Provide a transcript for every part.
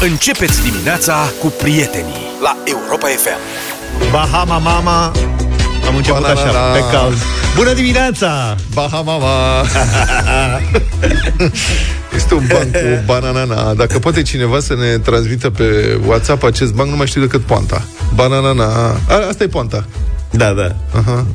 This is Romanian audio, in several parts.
Începeți dimineața cu prietenii la Europa FM. Bahama Mama Am început Banana. așa, pe cald Bună dimineața! Bahamama Este un banc cu bananana Dacă poate cineva să ne transmită pe WhatsApp acest banc Nu mai știu decât poanta Bananana A, Asta e poanta Da, da Aha.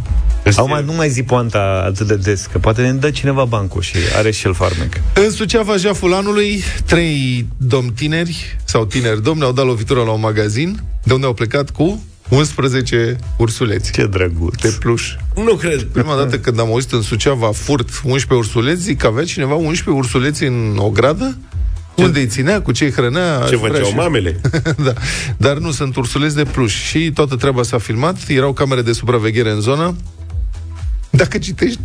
Acum nu mai zi poanta atât de des Că poate ne dă cineva bancul și are și el farmec În Suceava, jaful anului Trei domni tineri Sau tineri domni au dat lovitură la un magazin De unde au plecat cu 11 ursuleți Ce drăguț de pluș Nu cred. Prima dată când am auzit în Suceava furt 11 ursuleți, zic că avea cineva 11 ursuleți în o gradă? Unde îi ținea, cu ce îi hrănea? Ce aș vrea făceau și- mamele? da. Dar nu, sunt ursuleți de pluș Și toată treaba s-a filmat Erau camere de supraveghere în zonă dacă citești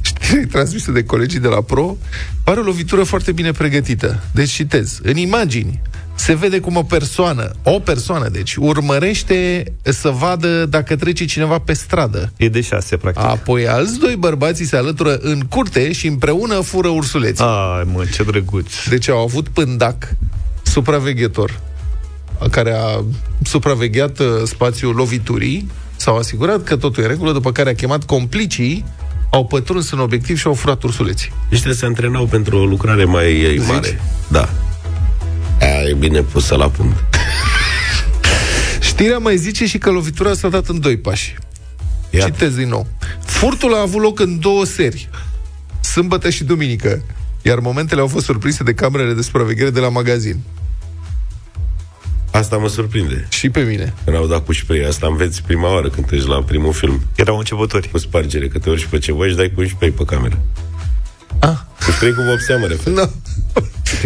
știrea transmisă de colegii de la Pro, pare o lovitură foarte bine pregătită. Deci citez. În imagini se vede cum o persoană, o persoană, deci, urmărește să vadă dacă trece cineva pe stradă. E de șase, practic Apoi alți doi bărbați se alătură în curte și împreună fură ursuleți. Ai, mă, ce drăguț Deci au avut pândac, supraveghetor, care a supravegheat uh, spațiul loviturii, s-au asigurat că totul e în regulă, după care a chemat complicii, au pătruns în obiectiv și au furat ursuleții. Ăștia se antrenau pentru o lucrare mai Zici? mare. Da. Aia e bine pusă la punct. Știrea mai zice și că lovitura s-a dat în doi pași. Iată. Citez din nou. Furtul a avut loc în două seri, sâmbătă și duminică, iar momentele au fost surprinse de camerele de supraveghere de la magazin. Asta mă surprinde. Și pe mine. Când au dat cu spray. Asta înveți prima oară când te duci la primul film. Erau începători Cu spargere, că te urci pe ceva și dai cu un spray pe cameră. Ah. Cu spray cu vopsea, mă refer. No.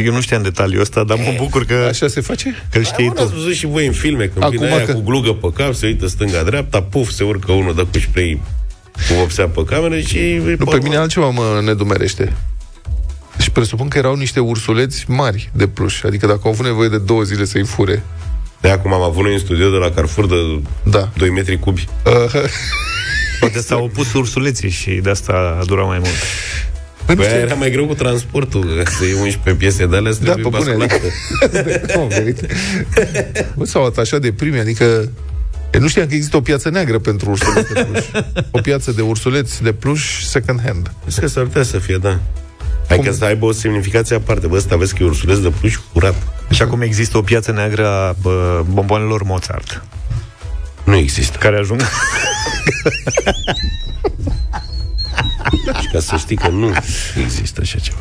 Eu nu știam detaliul ăsta, dar mă bucur că, Așa se face? că îl știi Știi Ați tu văzut și voi în filme Când Acum vine aia că- cu glugă pe cap Se uită stânga-dreapta Puf, se urcă unul Dă cu spray Cu vopsea pe cameră Și Nu, pe mine altceva mă nedumerește. Și presupun că erau niște ursuleți mari de pluș. Adică dacă au avut nevoie de două zile să-i fure. De acum am avut noi în studio de la Carrefour De Da. 2 metri cubi Uh, Poate s-au opus ursuleții și de asta a durat mai mult Păi nu Băi, știu. era mai greu cu transportul că Să iei 11 piese de alea Să Da, trebuie pe bune, basculate. adică... Nu, venit. Bă, s-au atașat de primi, adică... Eu nu știam că există o piață neagră pentru ursuleți de pluș. O piață de ursuleți de pluș second hand. Zic că s-ar putea să fie, da Adică Cum? să aibă o semnificație aparte. Bă, ăsta vezi că e ursuleț de pluș curat. Și acum există o piață neagră a bă, bomboanelor Mozart. Nu există. Care ajung. Și ca să știi că nu există așa ceva.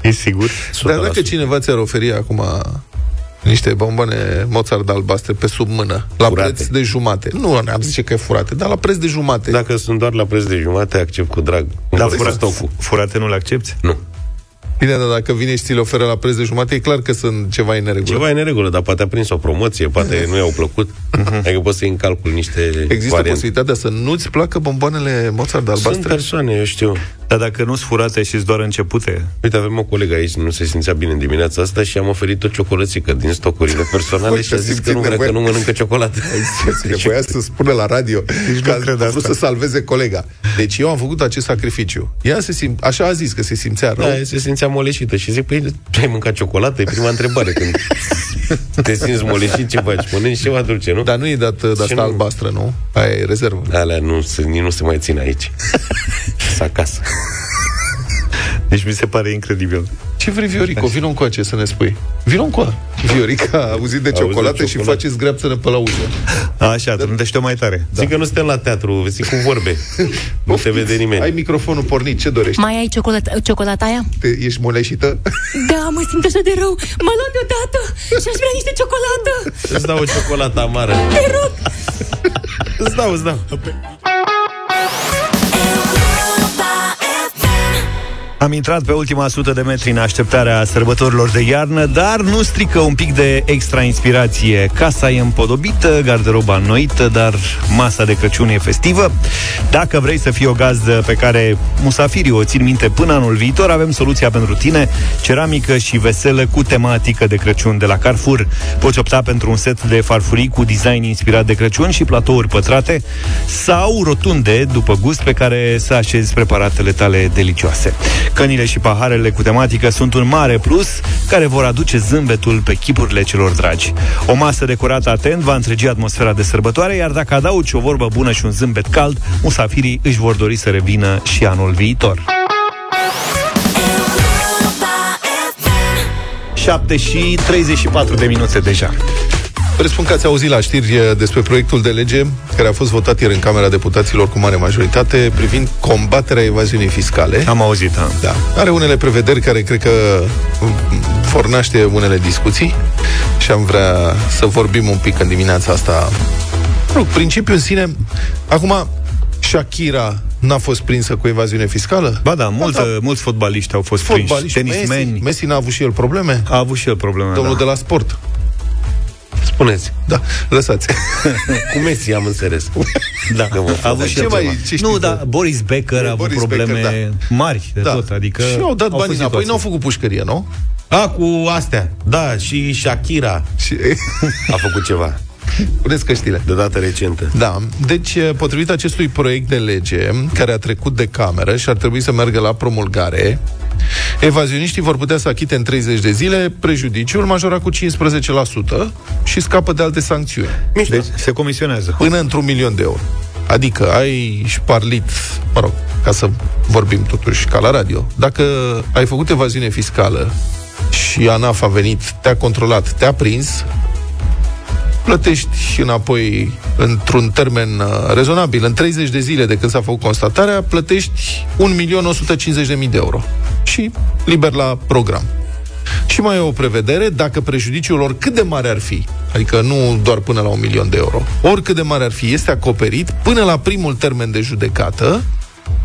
E sigur? Dar dacă cineva ți-ar oferi acum niște bomboane Mozart albastre pe sub mână, la Furate. preț de jumate. Nu am zice că e furate, dar la preț de jumate. Dacă sunt doar la preț de jumate Accept cu drag Da, da, furat, stocul furate nu le accepti? Nu Bine, dar dacă vine și ți le oferă la preț de jumate, e clar că sunt ceva în neregulă. Ceva e neregulă, dar poate a prins o promoție, poate nu i-au plăcut. Adică poți să iei în calcul niște Există variante. posibilitatea să nu-ți placă bomboanele Mozart Sunt albastre? persoane, eu știu. Dar dacă nu-s furate și doar începute Uite, avem o colegă aici, nu se simțea bine în dimineața asta și am oferit o ciocolățică din stocurile personale Băi, și a că zis că simțim nu, vrea, nevoie. că nu mănâncă ciocolată. Trebuia să spună la radio Deci că nu a cred vrut asta. să salveze colega. Deci eu am făcut acest sacrificiu. Ea se sim... Așa a zis că se simțea rău. Da, se simțea moleșită și zic, păi, tu ai mâncat ciocolată? E prima întrebare. Când te simți moleșit, ce faci? Mănânci ceva dulce, nu? Dar nu e dat de asta nu? albastră, nu? Aia e rezervă. Alea nu, se, nici nu se mai țin aici. Să acasă. Deci mi se pare incredibil Ce vrei, Viorico? Vino încoace să ne spui. Vino încoa. Viorica a auzit de ciocolată și ciocolată. face zgreapță pe la ușă. Așa, trântește-o mai tare Da. Zic că nu suntem la teatru, zic cu vorbe. nu te vede nimeni. Ai microfonul pornit, ce dorești? Mai ai ciocolata, ciocolata aia? Te, ești moleșită? Da, mă simt așa de rău. Mă luat deodată și aș vrea niște ciocolată. Îți dau o ciocolată amară. Te rog. Îți dau, îți dau. Am intrat pe ultima sută de metri în așteptarea sărbătorilor de iarnă, dar nu strică un pic de extra inspirație. Casa e împodobită, garderoba înnoită, dar masa de Crăciun e festivă. Dacă vrei să fii o gazdă pe care musafirii o țin minte până anul viitor, avem soluția pentru tine, ceramică și veselă cu tematică de Crăciun de la Carrefour. Poți opta pentru un set de farfurii cu design inspirat de Crăciun și platouri pătrate sau rotunde, după gust, pe care să așezi preparatele tale delicioase. Cănile și paharele cu tematică sunt un mare plus care vor aduce zâmbetul pe chipurile celor dragi. O masă decorată atent va întregi atmosfera de sărbătoare, iar dacă adaugi o vorbă bună și un zâmbet cald, musafirii își vor dori să revină și anul viitor. 7 și 34 de minute deja. Presupun că ați auzit la știri eh, despre proiectul de lege care a fost votat ieri în Camera Deputaților cu mare majoritate privind combaterea evaziunii fiscale. Am auzit, da. Da. Are unele prevederi care cred că mm, vor naște unele discuții și am vrea să vorbim un pic în dimineața asta. Rog, principiul în sine... Acum, Shakira n-a fost prinsă cu evaziune fiscală? Ba da, mulți, da. mulți fotbaliști au fost Fotbaliști, prinși. Tenismeni. Messi, Messi n-a avut și el probleme? A avut și el probleme, Domnul da. de la sport. Spuneți. Da, lăsați. Cu Messi am înțeles. Da, Că vă a avut și Ce el mai- ceva. ce știi Nu, tu? da, Boris Becker a avut Boris probleme Becker, mari de tot, adică și au dat bani fost înapoi, situații. n-au făcut pușcărie, nu? A, cu astea. Da, și Shakira Și... a făcut ceva Puneți căștile. de dată recentă. Da, deci potrivit acestui proiect de lege care a trecut de cameră și ar trebui să meargă la promulgare, evazioniștii vor putea să achite în 30 de zile prejudiciul majorat cu 15% și scapă de alte sancțiuni. Deci se comisionează. Până într-un milion de euro. Adică ai șparlit, mă rog, ca să vorbim totuși ca la radio, dacă ai făcut evaziune fiscală și ANAF a venit, te-a controlat, te-a prins, plătești înapoi într-un termen uh, rezonabil, în 30 de zile de când s-a făcut constatarea, plătești 1.150.000 de euro. Și liber la program. Și mai e o prevedere, dacă prejudiciul oricât de mare ar fi, adică nu doar până la un milion de euro, oricât de mare ar fi, este acoperit, până la primul termen de judecată,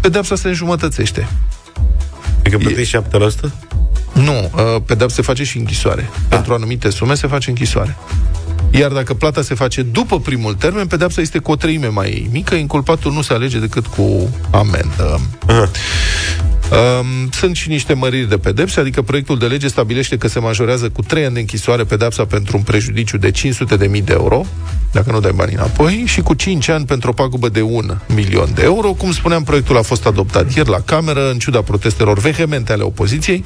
pedepsa se înjumătățește. Adică plătești 7%? Nu, uh, pedepsa se face și închisoare. Pentru anumite sume se face închisoare. Iar dacă plata se face după primul termen, pedepsa este cu o treime mai mică, inculpatul nu se alege decât cu amendă. Um, sunt și niște măriri de pedepse, adică proiectul de lege stabilește că se majorează cu 3 ani de închisoare pedepsa pentru un prejudiciu de 500 de mii de euro, dacă nu dai bani înapoi, și cu 5 ani pentru o pagubă de 1 milion de euro. Cum spuneam, proiectul a fost adoptat ieri la Cameră, în ciuda protestelor vehemente ale opoziției.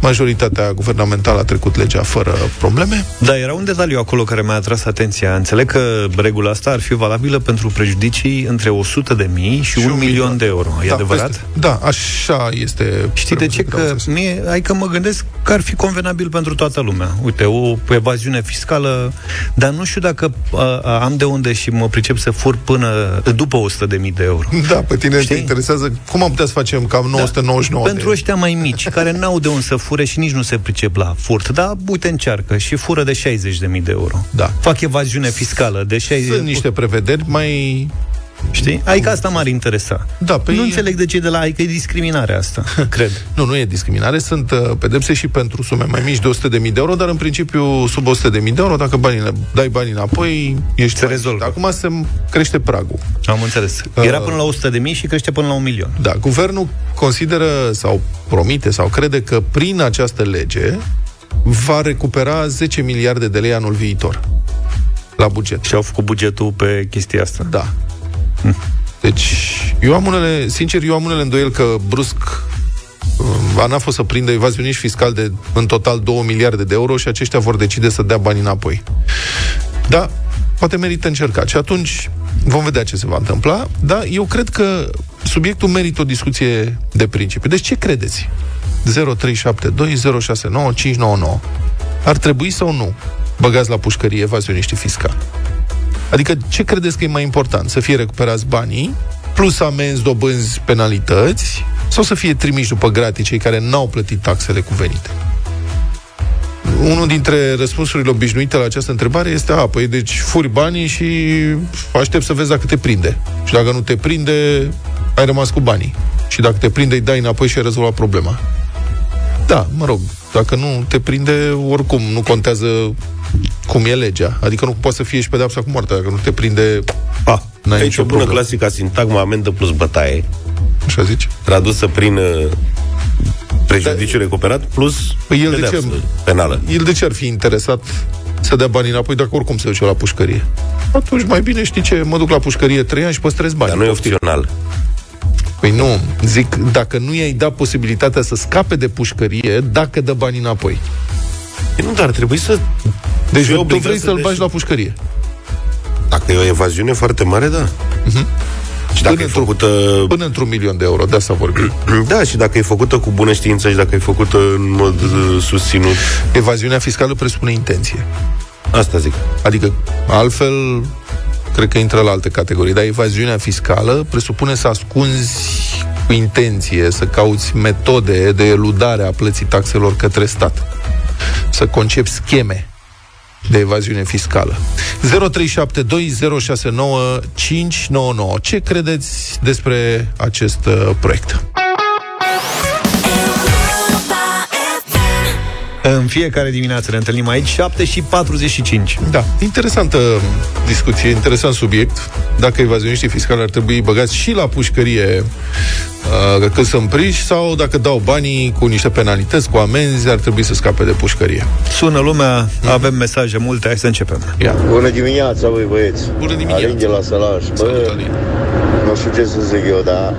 Majoritatea guvernamentală a trecut legea fără probleme. Da, era un detaliu acolo care mi-a atras atenția. Înțeleg că regula asta ar fi valabilă pentru prejudicii între 100 de mii și, un milion de euro. E da, adevărat? Peste, da, așa este. Știi de ce? Că mie, hai că mă gândesc că ar fi convenabil pentru toată lumea. Uite, o evaziune fiscală, dar nu știu dacă a, a, am de unde și mă pricep să fur până după 100 de mii de euro. Da, pe tine Știi? te interesează cum am putea să facem cam 999 Pentru de... ăștia mai mici, care n-au de unde să fure și nici nu se pricep la furt, dar uite încearcă și fură de 60 de mii de euro. Da. Fac evaziune fiscală de 60 Sunt niște prevederi mai Știi? Adică asta m-ar interesa. Da, pe nu ei- înțeleg de ce de la adică e discriminarea asta, cred. Nu, nu e discriminare, sunt uh, pedepse și pentru sume mai mici de 100.000 de euro, dar în principiu sub 100.000 de euro, dacă banii, dai banii înapoi, ești Se mai- rezolvă. Acum se crește pragul. Am înțeles. Era până la 100 de mii și crește până la un milion. Da, guvernul consideră sau promite sau crede că prin această lege va recupera 10 miliarde de lei anul viitor la buget. Și au făcut bugetul pe chestia asta. Da. Deci, eu am unele, sincer, eu am unele îndoieli că brusc um, ANAF o să prindă evazioniști fiscal de în total 2 miliarde de euro și aceștia vor decide să dea bani înapoi. Da, poate merită încercat. Și atunci vom vedea ce se va întâmpla, dar eu cred că subiectul merită o discuție de principiu. Deci ce credeți? 0372069599 Ar trebui sau nu băgați la pușcărie evazioniștii fiscali? Adică ce credeți că e mai important? Să fie recuperați banii, plus amenzi, dobânzi, penalități, sau să fie trimiși după gratii cei care n-au plătit taxele cuvenite? Unul dintre răspunsurile obișnuite la această întrebare este, a, păi deci furi banii și aștept să vezi dacă te prinde. Și dacă nu te prinde, ai rămas cu banii. Și dacă te prinde, îi dai înapoi și ai rezolvat problema. Da, mă rog, dacă nu te prinde, oricum, nu contează cum e legea. Adică nu poate să fie și pedeapsa cu moartea. Dacă nu te prinde, Pa. N-ai Aici nicio o bună problemă. clasică sintagma amendă plus bătaie, așa zici. tradusă prin uh, prejudiciu recuperat plus Păi el de pedeapsă ce- penală. El de ce ar fi interesat să dea banii înapoi dacă oricum se duce la pușcărie? Atunci mai bine știi ce, mă duc la pușcărie trei ani și păstrez bani. Dar nu e Poftim. opțional. Păi nu, zic, dacă nu i-ai dat posibilitatea să scape de pușcărie, dacă dă banii înapoi. E, nu, dar ar trebui să... Deci fie tu obligat vrei să să-l dea bagi și- la pușcărie. Dacă e o evaziune foarte mare, da. Și dacă Până e într-o- făcută... Până într-un milion de euro, de asta vorbim. Da, și dacă e făcută cu bună știință și dacă e făcută în mod uh, susținut. Evaziunea fiscală presupune intenție. Asta zic. Adică, altfel, cred că intră la alte categorii. Dar evaziunea fiscală presupune să ascunzi cu intenție, să cauți metode de eludare a plății taxelor către stat. Să concepi scheme de evaziune fiscală. 0372069599. Ce credeți despre acest uh, proiect? În fiecare dimineață ne întâlnim aici, 7 și 45. Da, interesantă discuție, interesant subiect. Dacă evazioniștii fiscali ar trebui băgați și la pușcărie uh, când sunt priși sau dacă dau banii cu niște penalități, cu amenzi, ar trebui să scape de pușcărie. Sună lumea, avem mesaje multe, hai să începem. Ia. Bună dimineața, voi băieți! Bună dimineața. Alin de la Sălaș. Salut, Bă, Alin. nu știu ce să zic eu, dar...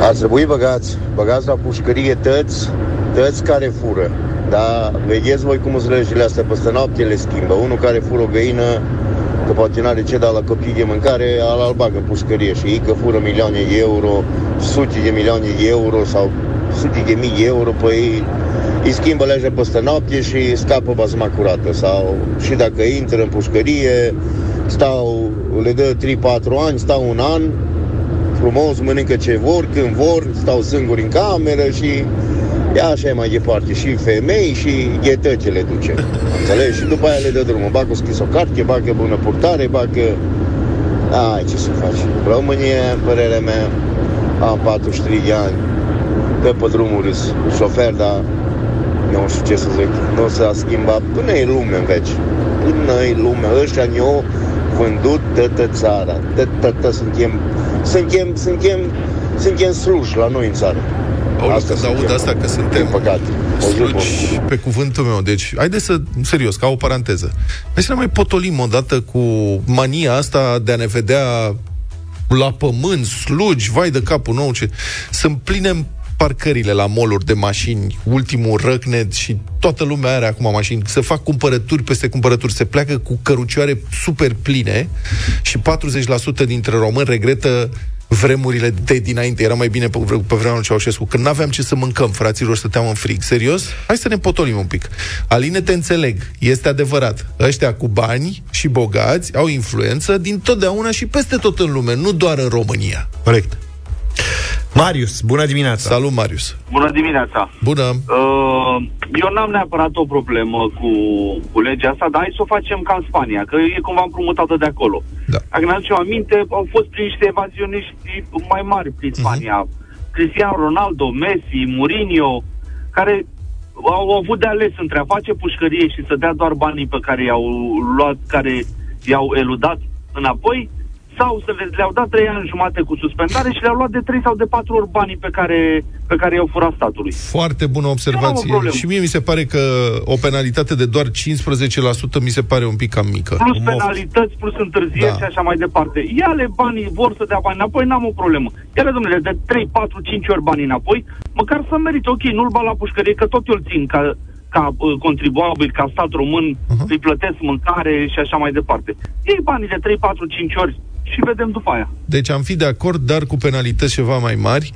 Ar trebui băgați, băgați la pușcărie tăți, tăți care fură. Dar vedeți voi cum sunt legile astea, peste noapte le schimbă. Unul care fură o găină, că poate n-are ce da la copii de mâncare, al al bagă în pușcărie și ei că fură milioane de euro, sute de milioane de euro sau sute de mii de euro, păi îi schimbă legea peste noapte și scapă bazma curată. Sau și dacă intră în pușcărie, stau, le dă 3-4 ani, stau un an, frumos, mănâncă ce vor, când vor, stau singuri în cameră și ia așa mai departe. Și femei și ghetăce le duce. Înțelegi? Și după aia le dă drumul. Bacă scris o carte, bacă bună purtare, bacă... Ai, ce să faci? România, părerea mea, am 43 de ani, pe pe drumuri sunt șofer, dar nu știu ce să zic, nu s-a schimbat până e lume în veci. Până e lume. Ăștia ne-au vândut toată țara. Tătă, suntem, suntem, suntem, suntem sluși la noi în țară. Aoleu, Asta când aud suntem. asta că suntem Din păcate. O zi bună. slugi pe cuvântul meu. Deci, haide să, serios, ca o paranteză. Hai să ne mai potolim odată cu mania asta de a ne vedea la pământ, slugi, vai de capul nou, ce... Sunt pline parcările la moluri de mașini, ultimul răcnet și toată lumea are acum mașini, se fac cumpărături peste cumpărături, se pleacă cu cărucioare super pline și 40% dintre români regretă vremurile de dinainte. Era mai bine pe, vre- pe vremea lui Ceaușescu, când n-aveam ce să mâncăm, fraților, stăteam în frig. Serios? Hai să ne potolim un pic. Aline, te înțeleg. Este adevărat. Ăștia cu bani și bogați au influență din totdeauna și peste tot în lume, nu doar în România. Corect. Marius, bună dimineața. Salut, Marius. Bună dimineața! Bună. Uh, eu n-am neapărat o problemă cu, cu legea asta, dar hai să o facem ca în Spania, că e cumva împrumutată de acolo. Da. Dacă ne aducem aminte, au fost prin niște evazioniști mai mari prin Spania. Cristiano Ronaldo, Messi, Mourinho, care au avut de ales între a face pușcărie și să dea doar banii pe care i-au luat, care i-au eludat înapoi, sau să le, le-au dat trei ani jumate cu suspendare și le-au luat de trei sau de patru ori banii pe care, pe care i-au furat statului. Foarte bună Nu am o observație. problemă. Și mie mi se pare că o penalitate de doar 15% mi se pare un pic cam mică. plus Mof. penalități, plus întârzieri Da. și așa mai departe. Ia-le banii, vor să dea bani înapoi, n-am o problemă. Ia-le, domnule, de 3, 4, 5 ori banii înapoi, măcar să merită, ok, nu-l bag la pușcărie, că tot eu îl țin ca, ca uh, contribuabil, ca stat român, uh-huh. îi plătesc mâncare și așa mai departe. Iei banii de 3, 4, 5 ori și vedem după aia. Deci am fi de acord, dar cu penalități ceva mai mari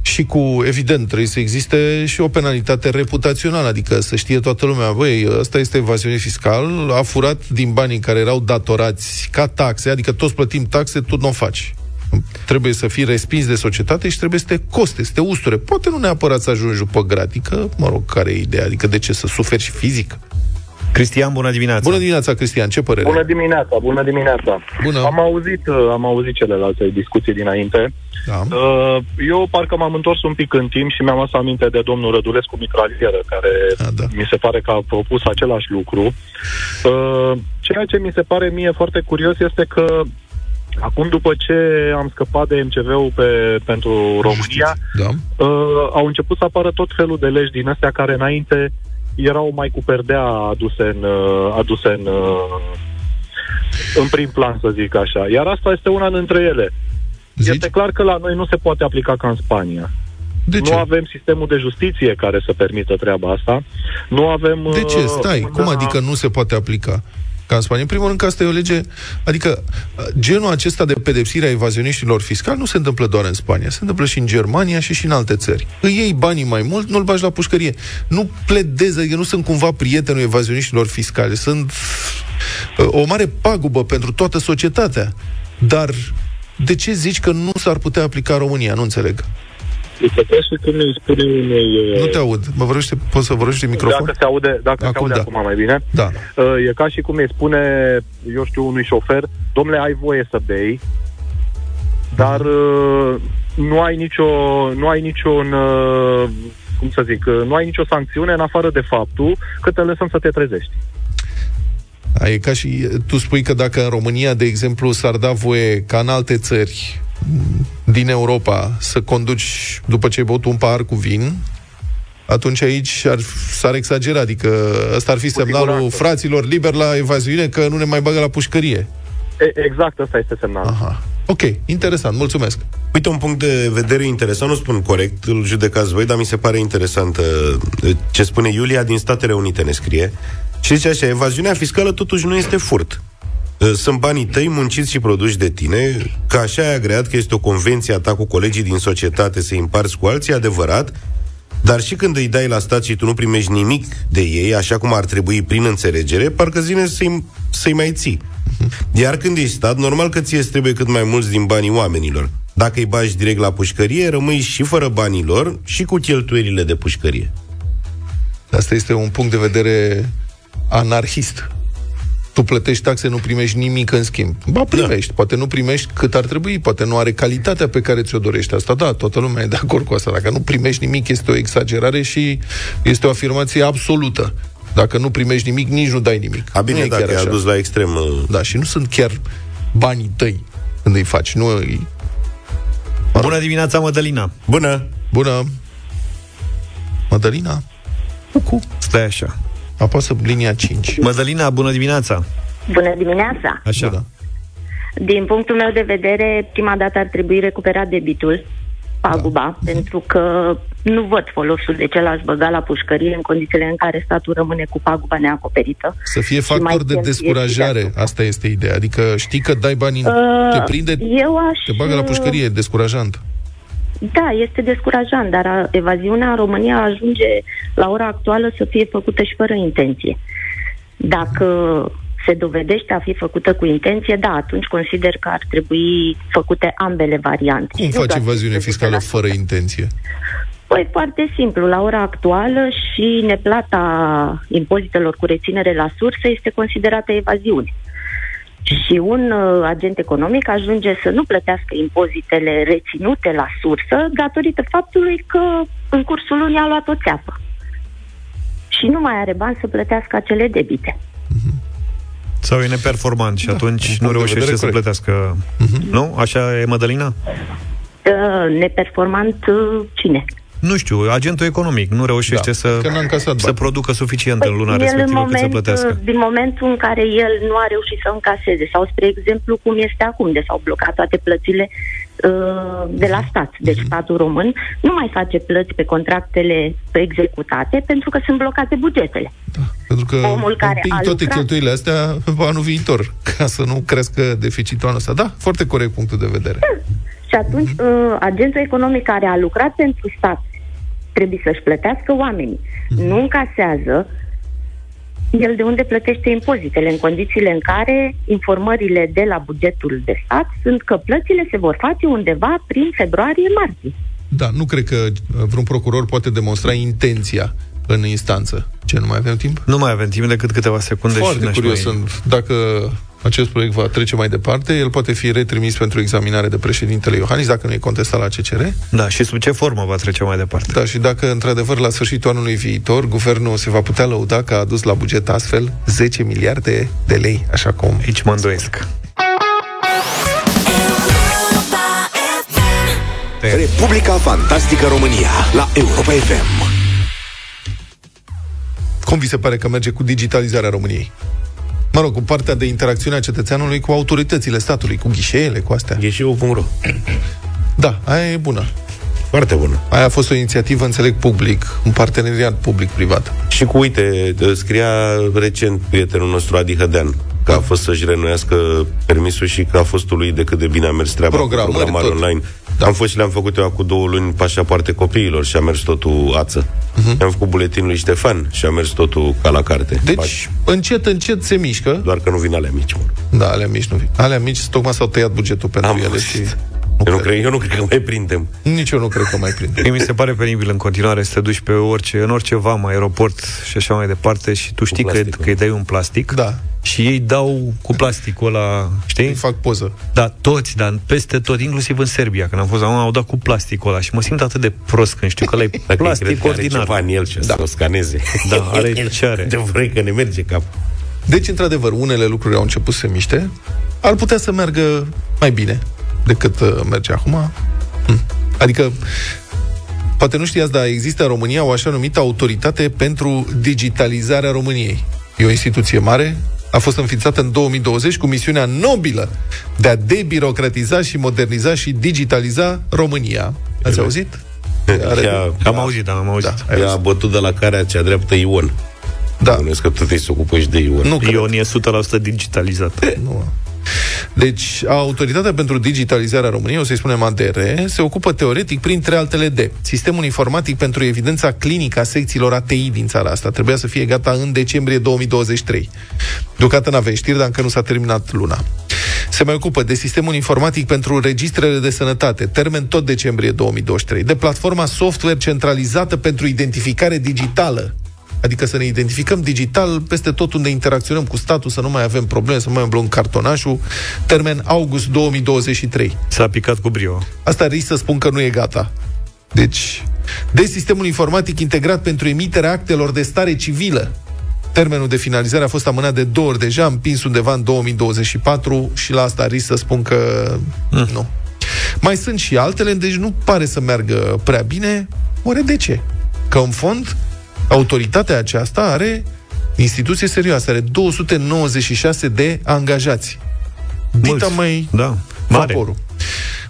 și cu, evident, trebuie să existe și o penalitate reputațională, adică să știe toată lumea, băi, ăsta este evaziune fiscal, a furat din banii care erau datorați ca taxe, adică toți plătim taxe, tu nu o faci. Trebuie să fii respins de societate și trebuie să te coste, să te usture. Poate nu neapărat să ajungi după gratică, mă rog, care e ideea? Adică de ce să suferi și fizic? Cristian, bună dimineața. Bună dimineața, Cristian, ce părere? Bună dimineața, bună dimineața. Bună. Am auzit, uh, am auzit celelalte discuții dinainte. Da. Uh, Eu parcă m-am întors un pic în timp și mi-am adus aminte de domnul Rădulescu Mitralieră, care Ah, da. mi se pare că a propus același lucru. Uh, Ceea ce mi se pare mie foarte curios este că acum după ce am scăpat de MCV-ul pe, pentru România, Da. uh, au început să apară tot felul de legi din astea care înainte erau mai cu perdea aduse în, uh, aduse în, uh, în prim plan, să zic așa. Iar asta este una dintre ele. Zici? Este clar că la noi nu se poate aplica ca în Spania. De ce? Nu avem sistemul de justiție care să permită treaba asta. Nu avem... De ce? uh, Stai, un, cum uh, adică nu se poate aplica? Ca în Spania. În primul rând că asta e o lege... Adică uh, genul acesta de pedepsire a evazioniștilor fiscali nu se întâmplă doar în Spania. Se întâmplă și în Germania și și în alte țări. Îi iei banii mai mult, nu-l bagi la pușcărie. Nu pledez, adică nu sunt cumva prietenul evazioniștilor fiscali. Sunt uh, o mare pagubă pentru toată societatea. Dar de ce zici că nu s-ar putea aplica în România? Nu înțeleg. Uite, ca și când îi spune unei... uh, Nu te aud. Mă vorbește, poți să vorbești de microfon? Dacă se aude, dacă Acum se aude da. acum mai bine. Da. Uh, E ca și cum îi spune, eu știu, unui șofer, domnule, ai voie să bei, dar uh, nu ai nicio, nu ai niciun, uh, cum să zic, uh, nu ai nicio sancțiune în afară de faptul că te lăsăm să te trezești. A, E ca și tu spui că dacă în România, de exemplu, s-ar da voie ca în alte țări m, din Europa să conduci după ce ai băut un pahar cu vin, atunci aici ar, s-ar exagera, adică ăsta ar fi semnalul siguranță. fraților liber la evaziune că nu ne mai bagă la pușcărie. E, exact, ăsta este semnalul. Aha. Ok, interesant, mulțumesc. Uite, un punct de vedere interesant, nu spun corect, îl judecați voi, dar mi se pare interesant uh, ce spune Iulia din Statele Unite, ne scrie. Și zice așa, evaziunea fiscală totuși nu este furt. Uh, Sunt banii tăi munciți și produși de tine, că așa ai agreat că este o convenție a ta cu colegii din societate să îi împarți cu alții, e adevărat, dar și când îi dai la stat și tu nu primești nimic de ei, așa cum ar trebui prin înțelegere, parcă zine să-i, să-i mai ții. Iar când ești stat, normal că ție îți trebuie cât mai mulți din banii oamenilor. Dacă îi bagi direct la pușcărie, rămâi și fără banii lor și cu cheltuielile de pușcărie. Asta este un punct de vedere anarhist. Tu plătești taxe, nu primești nimic în schimb. Ba, primești. Da. Poate nu primești cât ar trebui, poate nu are calitatea pe care ți-o dorești. Asta, da, toată lumea e de acord cu asta. Dacă nu primești nimic, este o exagerare și este o afirmație absolută. Dacă nu primești nimic, nici nu dai nimic. A bine, nu e dacă chiar ai așa. adus la extrem... uh, Da, și nu sunt chiar banii tăi când îi faci. Nu îi... Bună dimineața, Mădălina! Bună! Bună! Mădălina? Cu? Stai așa. Apasă linia 5. Mădălina, bună dimineața! Bună dimineața! Așa. Bună. Din punctul meu de vedere, prima dată ar trebui recuperat debitul, paguba, da. pentru că nu văd folosul de ce l-aș băga la pușcărie în condițiile în care statul rămâne cu paguba neacoperită. Să fie Și mai factor de cheltuie descurajare. și de Asta este ideea. Adică știi că dai bani, Uh, te prinde, eu aș, te bagă la pușcărie, e descurajant. Da, este descurajant, dar a- evaziunea în România ajunge la ora actuală să fie făcută și fără intenție. Dacă se dovedește a fi făcută cu intenție, da, atunci consider că ar trebui făcute ambele variante. Cum Nu faci doar evaziune 50%. fiscală fără intenție? Păi foarte simplu, la ora actuală și neplata impozitelor cu reținere la sursă este considerată evaziune. Și un uh, agent economic ajunge să nu plătească impozitele reținute la sursă datorită faptului că în cursul lunii a luat o țeapă. Și nu mai are bani să plătească acele debite. Sau e neperformant și atunci un nu punct de reușește vedere să corect. plătească. Nu? Așa e, Mădălina? Uh, neperformant uh, cine? Nu știu, agentul economic nu reușește Da, să, că n-a încasat să bani. producă suficient în luna Păi, el în respectivă cât să moment, plătească. Din momentul în care el nu a reușit să încaseze, sau spre exemplu cum este acum, de s-au blocat toate plățile uh, de la stat. Deci Mhm. statul român nu mai face plăți pe contractele executate pentru că sunt blocate bugetele. Pentru că Omul care împing a toate lucrat- cheltuielile astea anul viitor, ca să nu crească deficitul anul ăsta. Da, foarte corect punctul de vedere. Și atunci Mhm. uh, agentul economic care a lucrat pentru stat trebuie să-și plătească oamenii. Mhm. Nu încasează el de unde plătește impozitele, în condițiile în care informările de la bugetul de stat sunt că plățile se vor face undeva prin februarie-martie. Da, nu cred că uh, vreun procuror poate demonstra intenția în instanță. Ce, nu mai avem timp? Nu mai avem timp decât câteva secunde și Foarte n-aș curios mai... sunt dacă acest proiect va trece mai departe. El poate fi retrimis pentru examinare de președintele Iohannis, dacă nu e contestat la CCR. Da, și sub ce formă va trece mai departe? Da, și dacă, într-adevăr, la sfârșitul anului viitor, guvernul se va putea lăuda că a adus la buget astfel 10 miliarde de lei, așa cum... Aici mă îndoiesc. Republica Fantastică România la Europa FM. Cum vi se pare că merge cu digitalizarea României? Mă rog, cu partea de interacțiune a cetățeanului cu autoritățile statului, cu ghișeele, cu astea. Ghișeu.ro Da, aia e bună. Foarte bună. Aia a fost o inițiativă, înțeleg, public, un parteneriat public-privat. Și cu, uite, scria recent prietenul nostru Adi Hădean că a fost să-și renuiască permisul și că a fost lui de cât de bine a mers treaba Programări, cu programare tot. Online. Da. Am fost și le-am făcut eu cu două luni pașapoarte copiilor și a mers totul ață. Mhm. Uh-huh. Am făcut buletinul lui Ștefan și a mers totul ca la carte. Deci, Faci- încet, încet se mișcă. Doar că nu vin alea mici, mă. Da, alea mici nu vin. Alea mici tocmai s-au tăiat bugetul pentru Am ele văzut. Și... Eu nu, cred, eu nu cred că mai prindem. Nici eu nu cred că mai prind. Mie mi se pare penibil în continuare să te duci pe orice, în orice vam, aeroport și așa mai departe și tu știi că, plastic, că îi dai un plastic Da. și ei dau cu plasticul ăla, știi? Îi fac poză. Da, toți, dar peste tot, inclusiv în Serbia, când am fost acum, au dat cu plasticul ăla și mă simt atât de prost când știu că ăla e Dacă cred plastic că are ordinar. ceva în el și da. să o scaneze. Da, are ce are. De vrei că ne merge cap. Deci, într-adevăr, unele lucruri au început să se miște. Ar putea să meargă mai bine decât uh, merge acum. Hm. Adică, poate nu știați, dar există în România o așa numită autoritate pentru digitalizarea României. E o instituție mare, a fost înființată în 2020 cu misiunea nobilă de a debirocratiza și moderniza și digitaliza România. Ați auzit? Are- Ea, Am auzit, da, am auzit. Da. ea a bătut de la care cea dreaptă Ion. Da. Bănuiesc că tot ei se ocupă și de Ion. Nu cred. Ion e 100% digitalizat. Nu. Deci, Autoritatea pentru Digitalizarea României, o să-i spunem ADR, se ocupă teoretic, printre altele, de Sistemul Informatic pentru Evidența Clinică a secțiilor ATI din țara asta. Trebuia să fie gata în decembrie 2023. Deocamdată n-avem știri, dar încă nu s-a terminat luna. Se mai ocupă de Sistemul Informatic pentru Registrele de Sănătate, termen tot decembrie 2023, de platforma software centralizată pentru identificare digitală, Adică să ne identificăm digital peste tot unde interacționăm cu statul, să nu mai avem probleme, să nu mai umblăm cartonașul. Termen august 2023. S-a picat cu brio. Asta risc să spun că nu e gata. Deci, de sistemul informatic integrat pentru emiterea actelor de stare civilă. Termenul de finalizare a fost amânat de două ori deja, împins undeva în 2024 și la asta risc să spun că mm. nu. Mai sunt și altele, deci nu pare să meargă prea bine. Oare de ce? Că în fond, autoritatea aceasta are instituție serioasă, are 296 de angajați. Dita Mulți. mai Da, mare. vaporul.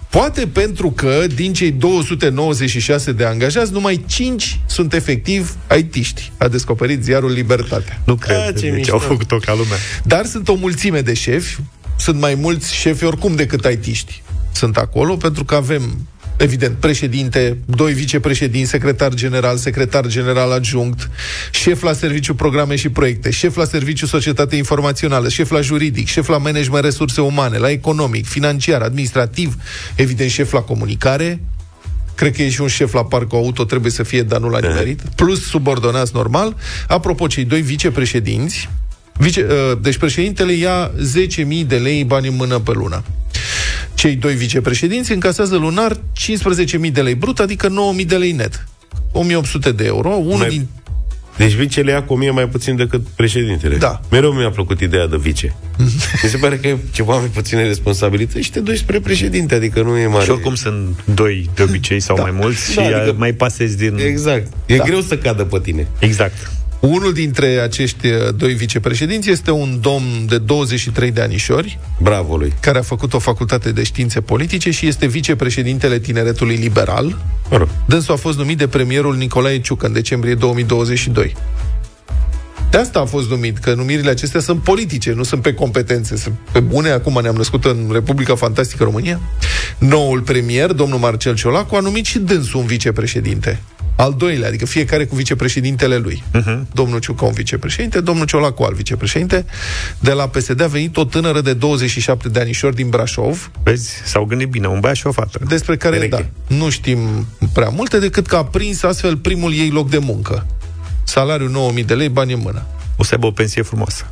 Poate pentru că din cei 296 de angajați, numai 5 sunt efectiv IT-ști, a descoperit ziarul Libertatea. Nu cred. Ah, ce deci mișto. au făcut-o ca lumea. Dar sunt o mulțime de șefi, sunt mai mulți șefi oricum decât IT-ști. Sunt acolo pentru că avem evident, președinte, doi vicepreședinți, secretar general, secretar general adjunct, șef la serviciu programe și proiecte, șef la serviciu societate informațională, șef la juridic, șef la management resurse umane, la economic, financiar, administrativ, evident, șef la comunicare, Cred că e și un șef la parcul auto, trebuie să fie, dar nu l-a nimerit. Plus subordonați normal. Apropo, cei doi vicepreședinți, vice, uh, deci președintele ia 10.000 de lei bani în mână pe lună. Cei doi vicepreședinți încasează lunar 15.000 de lei brut, adică 9.000 de lei net. 1.800 de euro. Unul Mai- din... Deci vicele ia cu 1000 mai puțin decât președintele. Da. Mereu mi-a plăcut ideea de vice. Mi se pare că e ceva mai puține responsabilități și te duci spre președinte, adică nu e mare. Și oricum sunt doi de obicei sau Da. mai mulți Da, și adică- mai pasezi din... Exact. E Da. greu să cadă pe tine. Exact. Unul dintre acești uh, doi vicepreședinți este un domn de 23 de anișori, Bravo lui. care a făcut o facultate de științe politice și este vicepreședintele Tineretului Liberal. Mă rog. Dânsul a fost numit de premierul Nicolae Ciucă în decembrie 2022. De asta a fost numit, că numirile acestea sunt politice, nu sunt pe competențe. Sunt pe bune, acum ne-am născut în Republica Fantastică România. Noul premier, domnul Marcel Ciolacu, a numit și dânsul un vicepreședinte. Al doilea, adică fiecare cu vicepreședintele lui. Uh-huh. Domnul Ciucă un vicepreședinte, domnul Ciolacu al vicepreședinte. De la PSD a venit o tânără de 27 de anișori din Brașov, Vezi? S-au gândit bine, un băiat și o fată. despre care Pereche. da, nu știm prea multe, decât că a prins astfel primul ei loc de muncă. Salariul 9000 de lei, bani în mână. O să aibă o pensie frumoasă.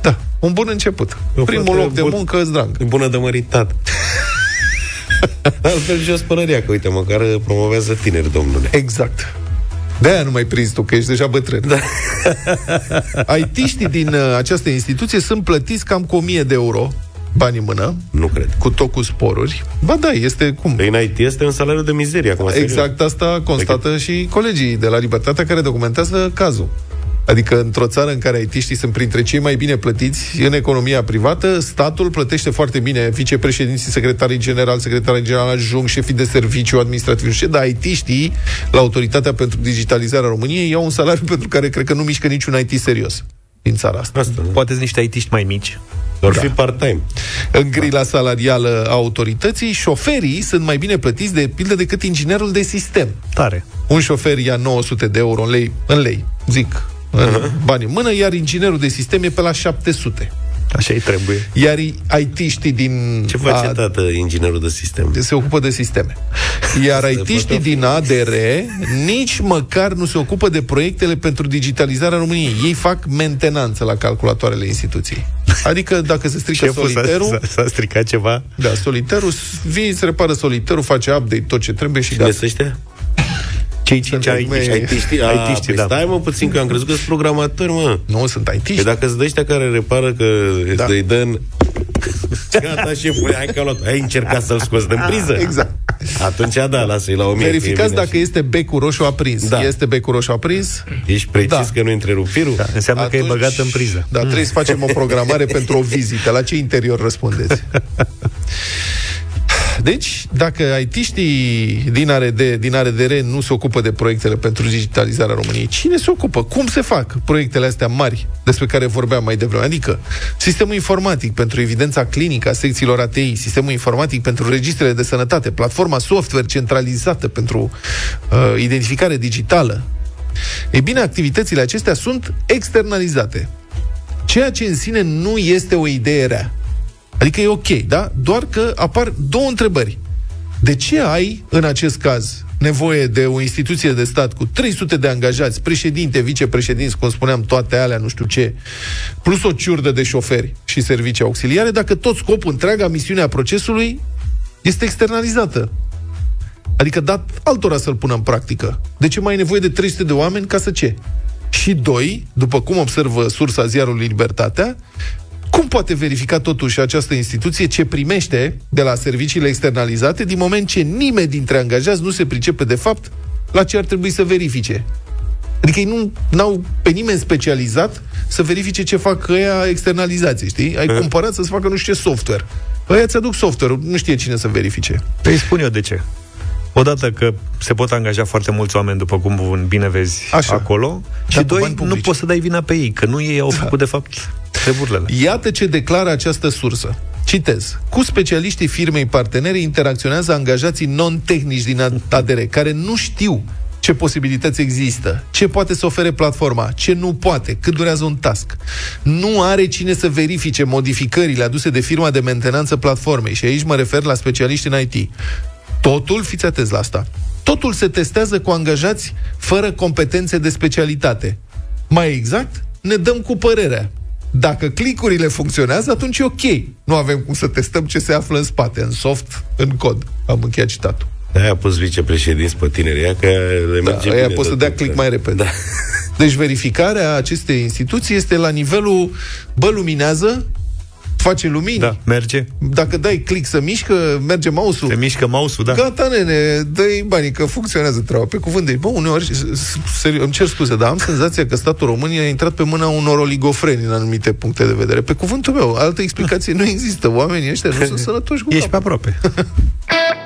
Da, un bun început. O Primul fată loc de bun- muncă îți drag. E bună de măritat. Altfel jos părăria, că uite, măcar promovează tineri, domnule. Exact. De-aia nu mai prins tu, că ești deja bătrân. Da. IT-știi din uh, această instituție sunt plătiți cam cu 1000 de euro, bani în mână, Nu cred. cu tot cu sporuri. Ba da, este cum? Păi în IT este un salariu de mizerie acum, serios. Exact asta constată și colegii de la Libertatea care documentează cazul. Adică într-o țară în care IT-știi sunt printre cei mai bine plătiți în economia privată, statul plătește foarte bine vicepreședinții, secretarii general, secretarii general adjunct, șefii de serviciu administrativ, și dar IT-știi la Autoritatea pentru Digitalizarea României iau un salariu pentru care cred că nu mișcă niciun IT serios din țara asta. Asta, da. Poate sunt niște IT-ști mai mici. Doar fi part-time. În grila salarială a autorității, șoferii sunt mai bine plătiți de pildă decât inginerul de sistem. Tare. Un șofer ia 900 de euro în lei, în lei zic, în bani în mână, iar inginerul de sistem e pe la 700. Așa îi trebuie. Iar IT-știi din... Ce face, tată, inginerul de sistem? se ocupă de sisteme. Iar IT-știi din ADR nici măcar nu se ocupă de proiectele pentru digitalizarea României. Ei fac mentenanță la calculatoarele instituției. Adică dacă se strică Șeful s-a, soliterul... s-a, s-a stricat ceva. Da, soliterul, vii, se repară soliterul, face update tot ce trebuie și Cine gata. Sunt ăștia? Cei cinci Sunt IT-ști. mai- IT-știi? IT-știi, IT-știi, da. Stai mă puțin, că am crezut că sunt programatori, mă. Nu, sunt Păi IT-ști. dacă sunt ăștia care repară că Da. da. îți dă în... Gata, șefule, hai că a luat. Ai încercat să-l scoți din priză? Exact. Atunci, da, lasă-i la o mie. că e Verificați bine dacă este becul roșu aprins. Da. Este becul roșu aprins? așa. Ești precis Da. că nu întrerup firul? Da, înseamnă că e băgat în priză. Da, trebuie să facem o programare pentru o vizită. La ce interior răspundeți? Deci, dacă IT-știi din, RD, din RDR nu se ocupă de proiectele pentru digitalizarea României, cine se ocupă? Cum se fac proiectele astea mari despre care vorbeam mai devreme? Adică sistemul informatic pentru evidența clinică a secțiilor ATI, sistemul informatic pentru registrele de sănătate, platforma software centralizată pentru uh, identificare digitală. Ei bine, activitățile acestea sunt externalizate. Ceea ce în sine nu este o idee rea. Adică e ok, da? Doar că apar două întrebări. De ce ai, în acest caz, nevoie de o instituție de stat cu 300 de angajați, președinte, vicepreședinți, cum spuneam, toate alea, nu știu ce, plus o ciurdă de șoferi și servicii auxiliare, dacă tot scopul, întreaga misiune a procesului este externalizată? Adică dat altora să-l pună în practică. De ce mai ai nevoie de 300 de oameni ca să ce? Și doi, după cum observă sursa ziarului Libertatea, cum poate verifica totuși această instituție ce primește de la serviciile externalizate din moment ce nimeni dintre angajați nu se pricepe de fapt la ce ar trebui să verifice? Adică ei nu au pe nimeni specializat să verifice ce fac ăia externalizații, știi? Ai cumpărat să-ți facă nu știu ce software. Ăia ți-aduc software nu știe cine să verifice. Păi spun eu de ce. Odată că se pot angaja foarte mulți oameni, după cum bine vezi Așa. acolo, și Dar cu doi, bani nu publici. poți să dai vina pe ei, că nu ei au făcut, de fapt, treburile. Iată ce declară această sursă. Citez. Cu specialiștii firmei partenere interacționează angajații non-tehnici din ADR, care nu știu ce posibilități există, ce poate să ofere platforma, ce nu poate, cât durează un task. Nu are cine să verifice modificările aduse de firma de mentenanță platformei și aici mă refer la specialiști în IT. Totul, fiți atenți la asta, totul se testează cu angajați fără competențe de specialitate. Mai exact, ne dăm cu părerea. Dacă clicurile funcționează, atunci e ok. Nu avem cum să testăm ce se află în spate, în soft, în cod. Am încheiat citatul. Aia a pus vicepreședinți pe tinerii, că le Da, merge aia bine poți să tot dea timpul. click mai repede. Da. Deci verificarea acestei instituții este la nivelul, bă, luminează, face lumini. Da, merge. Dacă dai click să mișcă, merge mouse-ul. Se mișcă mouse-ul, da. Gata, nene, dă-i banii, că funcționează treaba. Pe cuvânt de bă, uneori, s- serios, îmi cer scuze, dar am senzația că statul României a intrat pe mâna unor oligofreni în anumite puncte de vedere. Pe cuvântul meu, altă explicație nu există. Oamenii ăștia nu sunt sănătoși cu Ești pe capul. aproape.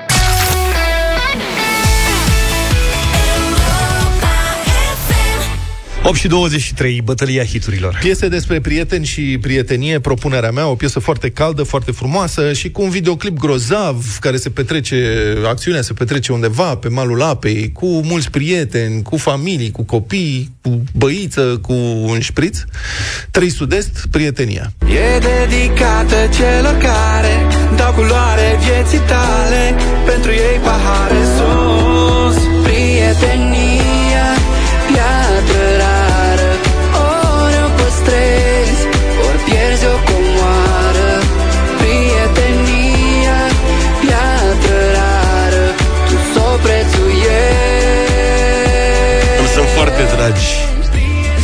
8 și 23, bătălia hiturilor. Piese despre prieteni și prietenie, propunerea mea, o piesă foarte caldă, foarte frumoasă și cu un videoclip grozav care se petrece, acțiunea se petrece undeva pe malul apei, cu mulți prieteni, cu familii, cu copii, cu băiță, cu un șpriț. Trei Sud-Est, prietenia. E dedicată celor care dau culoare vieții tale Pentru ei pahare sus Prietenia,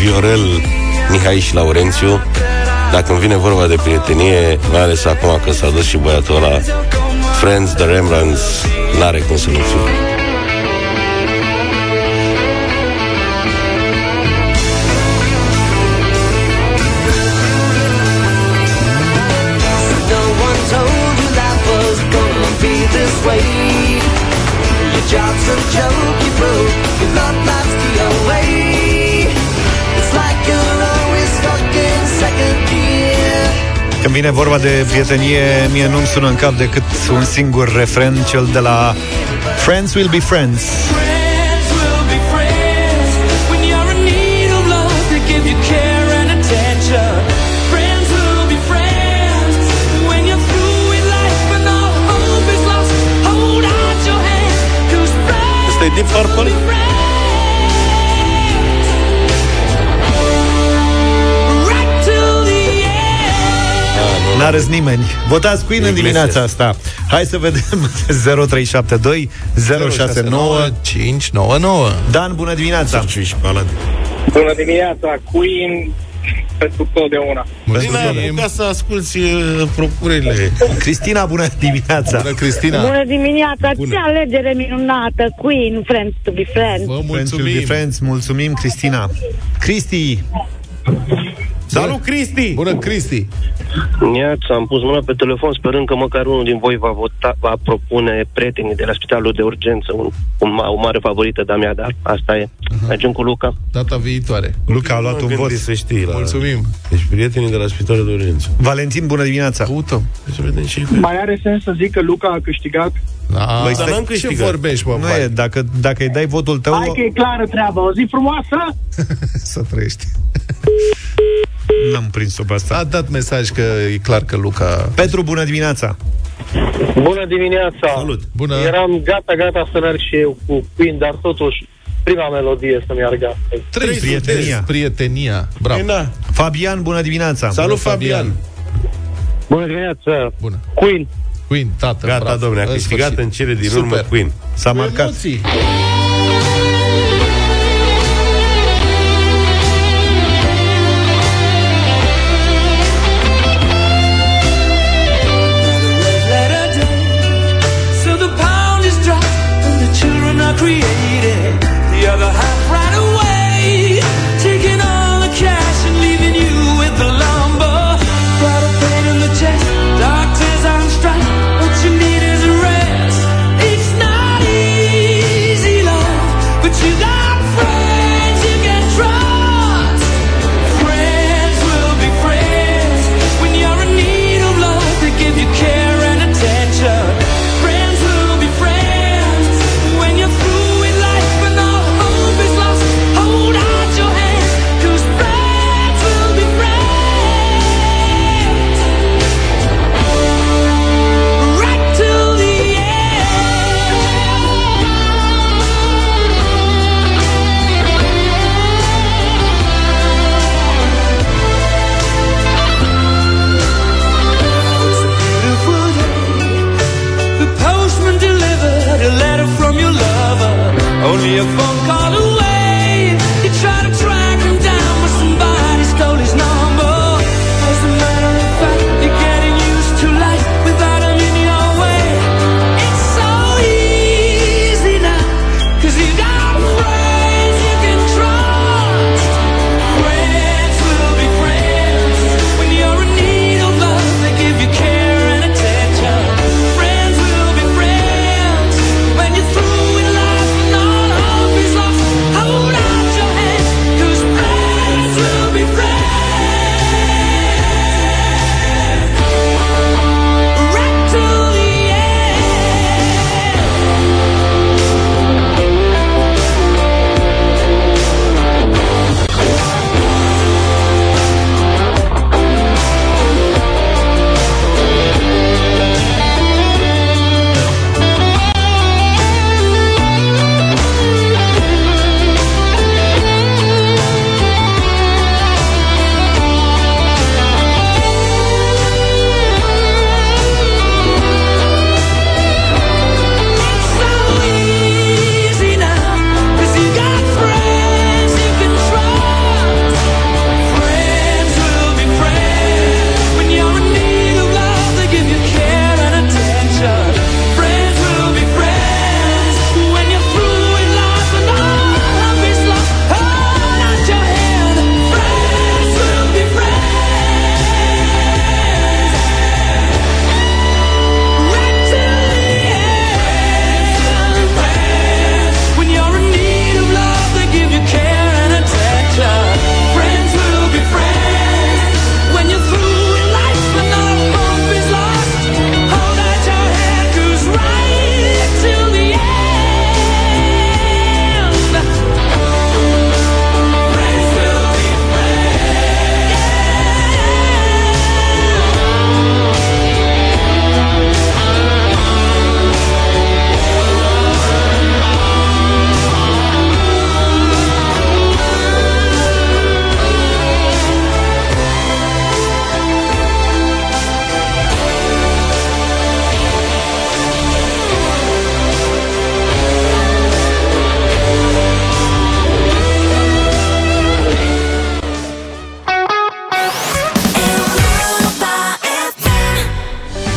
Viorel, Mihai și Laurențiu. Dacă îmi vine vorba de prietenie, mai ales acum că s-a dus și băiatul ăla, Friends, The Rembrandts, N-are cum să nu fiu Way. Your job's a joke, you broke. Când vine vorba de prietenie, mie nu-mi sună în cap decât un singur refren, cel de la Friends will be friends. Friends will N-a râs nimeni. Votați Queen în Iglesias. dimineața asta. Hai să vedem 0372 069 599. Dan, bună dimineața! Bună dimineața, Queen pentru totdeauna. Mulțumim. Ca să asculti uh, propunerile. Cristina, bună dimineața! Bună, Cristina! Bună dimineața, Bună. ce alegere minunată, Queen, Friends to be Friends. Vă Friends will be mulțumim! friends. Mulțumim, Cristina. Cristi, Salut, Cristi! Bună, Cristi! Neața, am pus mâna pe telefon sperând că măcar unul din voi va vota, va propune prietenii de la spitalul de urgență, un, un, ma- o mare favorită de-a mea, dar asta e. Mergem cu Luca. Data viitoare. Luca a luat un vot. Să știi, la... Mulțumim! Deci prietenii de la spitalul de urgență. Valentin, bună dimineața! Căutăm. Deci să vedem ce Mai are sens să zic că Luca a câștigat? Da, Băi, dar stai- n-am câștigat. Ce vorbești, mă, Nu e, dacă, dacă îi dai votul tău, Hai că e clară treaba, o zi frumoasă! Să trăiești. n-am prins-o pe asta. A dat mesaj că e clar că Luca... Petru, bună dimineața! Bună dimineața! Salut! Bună! Eram gata, gata să merg și eu cu Queen, dar totuși prima melodie să meargă. Trei Prietenia. prietenia. Prietenia. Bravo. Păi da. Fabian, bună dimineața! Salut, Fabian! Bună dimineața! Bună. Queen! Queen, tată, Gata, bravo. domnule, a În câștigat sfârșit. în cele din Super. urmă Queen. S-a Cu marcat. emoții.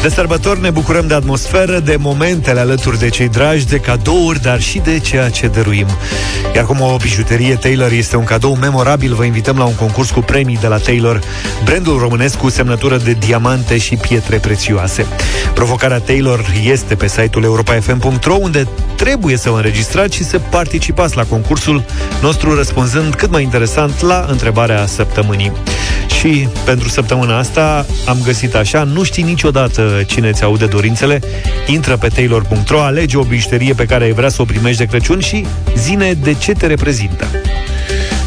De sărbători ne bucurăm de atmosferă, de momentele alături de cei dragi, de cadouri, dar și de ceea ce dăruim. Iar cum o bijuterie Taylor este un cadou memorabil, vă invităm la un concurs cu premii de la Taylor, brandul românesc cu semnătură de diamante și pietre prețioase. Provocarea Taylor este pe site-ul europa.fm.ro, unde trebuie să vă înregistrați și să participați la concursul nostru răspunzând cât mai interesant la întrebarea săptămânii. Și pentru săptămâna asta am găsit așa, nu știi niciodată cine ți aude dorințele, intră pe taylor.ro, alege o bijuterie pe care ai vrea să o primești de Crăciun și zine de ce te reprezintă.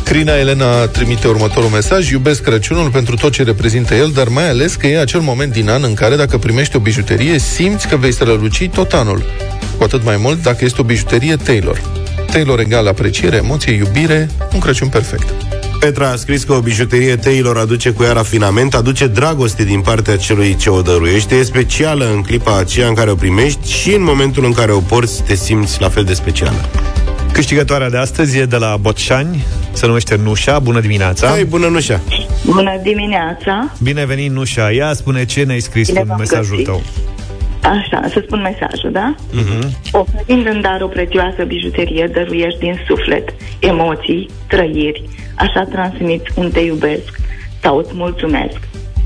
Crina Elena trimite următorul mesaj Iubesc Crăciunul pentru tot ce reprezintă el Dar mai ales că e acel moment din an În care dacă primești o bijuterie Simți că vei străluci tot anul. Cu atât mai mult dacă este o bijuterie Taylor. Taylor egal apreciere, emoție, iubire Un Crăciun perfect Petra a scris că o bijuterie Taylor aduce cu ea rafinament, aduce dragoste din partea celui ce o dăruiește, e specială în clipa aceea în care o primești și în momentul în care o porți te simți la fel de specială. Câștigătoarea de astăzi e de la Botșani, se numește Nușa. Bună dimineața! Hai, bună Nușa! Bună dimineața! Bine venit, Nușa! Ia spune ce ne-ai scris Bine în v-am mesajul găsit. tău. Așa, să spun mesajul, da? Uh-huh. Oferind în dar o prețioasă bijuterie, dăruiești din suflet, emoții, trăiri, așa transmiți un te iubesc sau îți mulțumesc.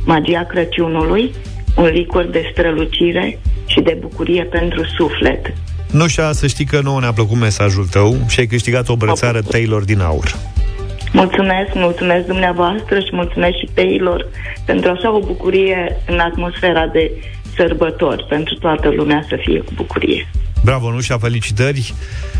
Magia Crăciunului, un licor de strălucire și de bucurie pentru suflet. Nușa, să știi că nouă ne-a plăcut mesajul tău și ai câștigat o brățară Taylor din aur. Mulțumesc, mulțumesc dumneavoastră și mulțumesc și Taylor pentru așa o bucurie în atmosfera de sărbători, pentru toată lumea să fie cu bucurie. Bravo, Nușa, felicitări!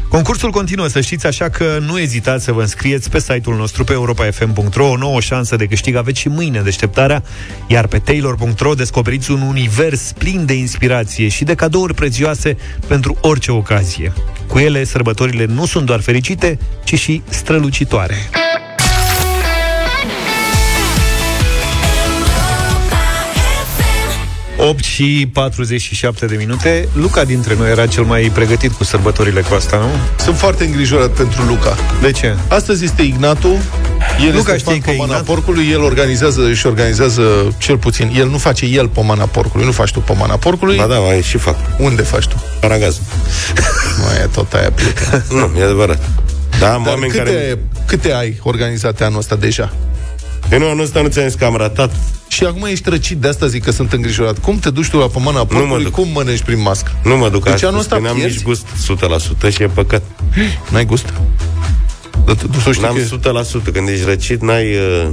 Concursul continuă, să știți, așa că nu ezitați să vă înscrieți pe site-ul nostru pe europa.fm.ro O nouă șansă de câștig aveți și mâine deșteptarea Iar pe taylor.ro descoperiți un univers plin de inspirație și de cadouri prețioase pentru orice ocazie. Cu ele, sărbătorile nu sunt doar fericite, ci și strălucitoare. 8 și 47 de minute. Luca dintre noi era cel mai pregătit cu sărbătorile cu asta, nu? Sunt foarte îngrijorat pentru Luca. De ce? Astăzi este Ignatu. El Luca este știi fan că pomana Ignat- porcului, el organizează și organizează cel puțin. El nu face el pomana porcului, nu faci tu pomana porcului. Ba da, mai și fac. Unde faci tu? Paragaz. Mai e tot aia plecă. nu, e adevărat. Da, am Dar oameni câte, care... câte ai organizate anul ăsta deja? Eu nu, anul ăsta nu ți-am zis că am ratat. Și acum ești răcit, de asta zic că sunt îngrijorat. Cum te duci tu la pomana porcului? duc. Cum mănânci prin mască? Nu mă duc Deci astăzi, anul ăsta că n-am pierzi? nici gust 100% și e păcat. N-ai gust? Dar tu, tu știi N-am că... 100%. Când ești răcit, n-ai... Uh,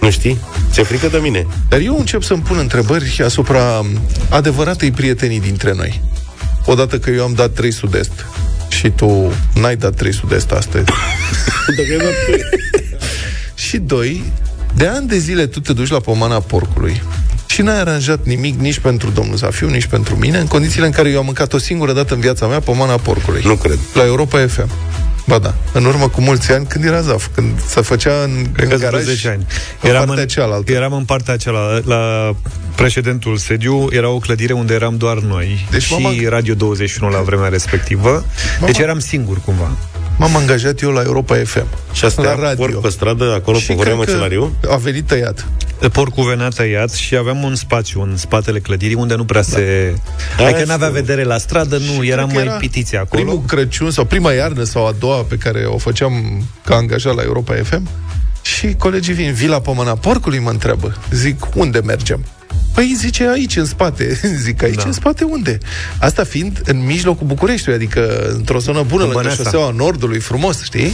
nu știi? Ți-e frică de mine. Dar eu încep să-mi pun întrebări asupra adevăratei prietenii dintre noi. Odată că eu am dat 3 sud-est și tu n-ai dat 3 sud-est astăzi. și doi, de ani de zile tu te duci la pomana porcului și n-ai aranjat nimic nici pentru domnul Zafiu, nici pentru mine, în condițiile în care eu am mâncat o singură dată în viața mea pomana porcului. Nu cred. La Europa FM. Ba da, în urmă cu mulți ani, când era Zaf, când se făcea în, Cred în că garaj, 10 ani. în Eram partea în, cealaltă. eram în partea cealaltă. La precedentul sediu era o clădire unde eram doar noi Deci și mama- Radio 21 la vremea respectivă. Deci eram singur cumva. M-am angajat eu la Europa FM. Și asta la la radio. porc pe stradă, acolo, Și pe Horea cred că Măcelariu? A venit tăiat. Porcul venea tăiat și aveam un spațiu în spatele clădirii unde nu prea se... Da, Adică știu. n-avea vedere la stradă, nu, Și eram cred că mai era pitiți acolo. Primul Crăciun sau prima iarnă sau a doua pe care o făceam ca angajat la Europa FM și colegii vin, vila Pomana Porcului mă întreabă. Zic, unde mergem? Păi zice aici, în spate. Zic, aici, Da. în spate unde? Asta fiind în mijlocul Bucureștiului, adică într-o zonă bună, În lângă Băneasa. șoseaua Nordului, frumos, știi?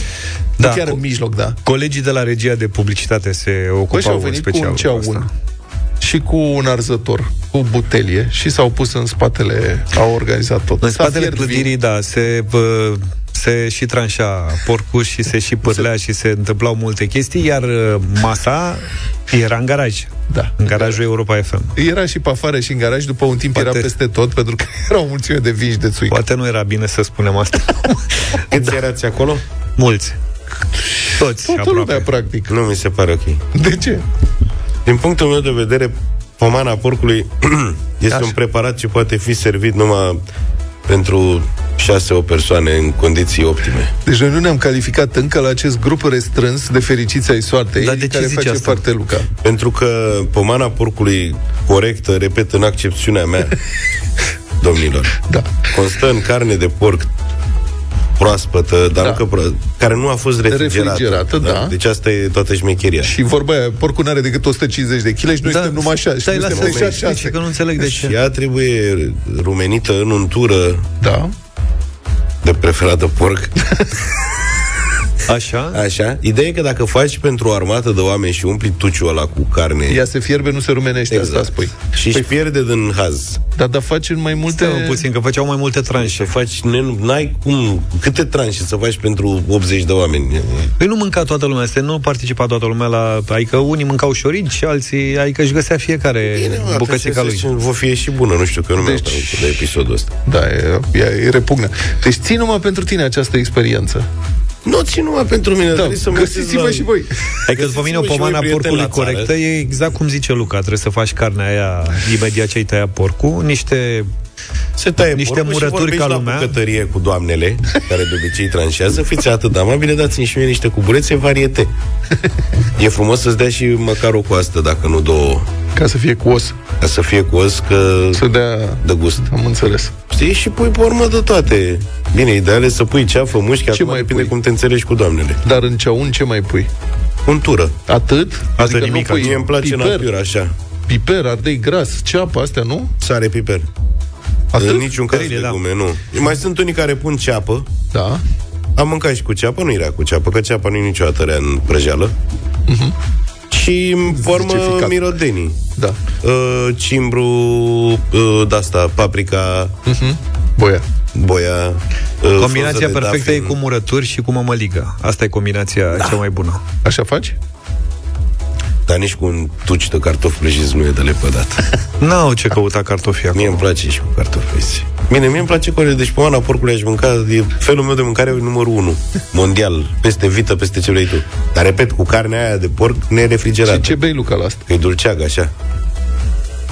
Da, Nu chiar cu- în mijloc, da. Colegii de la regia de publicitate se Păi și au ocupau în venit cu special un cu ceaun asta. și cu un arzător, cu butelie și s-au pus în spatele, au organizat tot. În S-a spatele fiert vin. clădirii, da, se, bă, se și tranșa porcul și se și pârlea și se întâmplau multe chestii, iar uh, masa era în garaj. Da. În garajul Europa FM. Era și pe afară și în garaj, după un timp Poate- era peste tot, pentru că era o mulțime de vinși de țuică. Poate nu era bine să spunem asta. Câți da. erați acolo? Mulți. Toți, Toată aproape. lumea, practic. Nu mi se pare ok. De ce? Din punctul meu de vedere, pomana porcului este Așa. un preparat ce poate fi servit numai pentru șase o persoane în condiții optime. Deci noi nu ne-am calificat încă la acest grup restrâns de fericiți ai soartei, Dar de ce care zici face asta? parte Luca. Pentru că pomana porcului corectă, repet, în accepțiunea mea, domnilor, Da. constă în carne de porc proaspătă, dar Da. nu că pro- care nu a fost refrigerată. Refrigerată, da. Deci asta e toată șmecheria. Și vorba aia, porcul nu are decât 150 de kg și noi Da, suntem numai așa. Și stai, noi lasă suntem să așa explice, șase. că nu înțeleg de ce. Ea trebuie rumenită în untură Da. de preferat de porc. Așa? Așa. Ideea e că dacă faci pentru o armată de oameni și umpli tuciul ăla cu carne Ea se fierbe, nu se rumenește, Exact. asta spui. și își pierde din haz, Dar, dar faci în mai multe... Stai un puțin, că făceau mai multe tranșe. să faci, ne- n-ai cum, câte tranșe să faci pentru 80 de oameni? Păi nu mânca toată lumea, este, nu participa toată lumea la... Adică unii mâncau șorici și alții... Adică își găsea fiecare mă, bucățica atenție, lui. să- Va fi și bună, nu știu, că eu nu mi-am Deci- deci... de episodul ăsta. Da, e, e, e repugnă. Deci ții numai pentru tine această experiență. Nu țin numai pentru mine, Da, trebuie să mă găsiți-vă la- și voi. Adică după mine o Găsiți-vă și pomana voi prieteni porcului la țară. corectă e exact cum zice Luca. Trebuie să faci carnea aia imediat ce ai tăiat porcul, niște Se taie Niște porcul și murături vorbești ca la lumea. bucătărie cu doamnele, care de obicei tranșează. Fiți atât de amabile, dați-mi și mie niște cuburețe variete. E frumos să-ți dea și măcar o coastă, dacă nu două, Ca să fie cu os. ca să fie cu os, că Să dea... de gust. Am înțeles. Știi? Și pui pe urmă de toate. Bine, ideal e să pui ceafă, mușchi, Ce acum mai depinde pui? cum te înțelegi cu doamnele. Dar în ceaun ce mai pui? Untură. Atât? Asta adică nimic, nu pui Mie îmi place piper, natura, așa. piper, ardei gras, ceapă, astea, nu? Sare, piper. Atât? În niciun caz Tările, da. legume, nu. Mai sunt unii care pun ceapă. Da. Am mâncat și cu ceapă, nu era cu ceapă, că ceapa nu e niciodată rea în prăjeală. Și în formă Zice mirodenii. Da. Uh, cimbru, uh, de-asta, paprika, Mhm. Boia. boia. Uh, Combinația frunză de perfectă e dafin. cu murături și cu mămăligă. Asta e combinația da. cea mai bună. Așa faci? Dar nici cu un tuci de cartofi prăjiți nu e de lepădat. N-au ce căuta cartofii Mie îmi acolo. place și cu cartofi prăjiți. Bine, mie îmi place cu Deci pomana porcului aș mânca, e felul meu de mâncare numărul 1, mondial, peste vită, peste ce vrei tu. Dar repet, cu carnea aia de porc nerefrigerată. Și ce bei, Luca, la asta? Că e dulceagă, așa.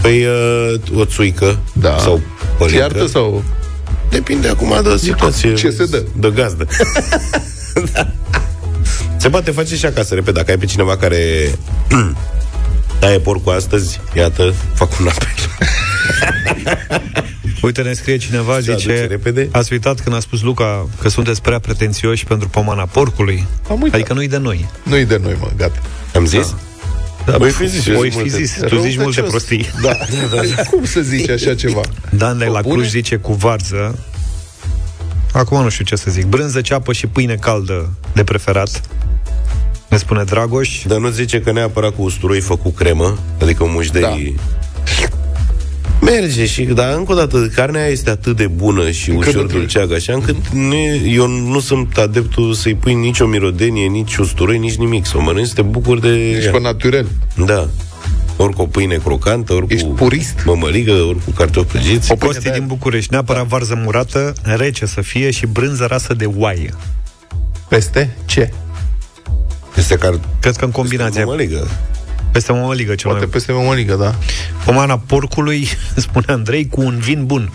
Păi uh, o țuică Da. sau pălincă. Fiartă sau... Depinde acum de situație. Ce se dă? De gazdă. da. Se poate face și acasă, repet, dacă ai pe cineva care taie porcul astăzi, iată, fac un apel. Uite, ne scrie cineva, Se aduce zice, repede? ați uitat când a spus Luca că sunteți prea pretențioși pentru pomana porcului? Am uitat. Adică nu-i de noi. Nu-i de noi, mă, gata. Am zis? Da, Voi fi zis, eu voi zic fi multe. zis, tu zici multe Răutăcios. prostii. Da. Cum să zici așa ceva? Dan de la Bune? Cluj zice cu varză Acum nu știu ce să zic Brânză, ceapă și pâine caldă de preferat Ne spune Dragoș Dar nu zice că neapărat cu usturoi făcut cremă, adică un mușdei... Merge și, dar încă o dată, carnea aia este atât de bună și Încât ușor nu trebuie. dulceagă, așa încât nu e, eu nu sunt adeptul să-i pui nici o mirodenie, nici usturoi, nici nimic. Să o mănânci, să te bucuri de... Ești ea. pe naturel. Da. Ori cu o pâine crocantă, ori Ești cu purist. mămăligă, ori cu cartofi prăjiți. O pâine Costi de- din București Neapărat varză murată, rece să fie Și brânză rasă de oaie Peste ce? Este car... Cred că în combinație Mămăligă. Peste mămăligă cel Poate mai peste mămăligă, da. Pomana porcului, spune Andrei, cu un vin bun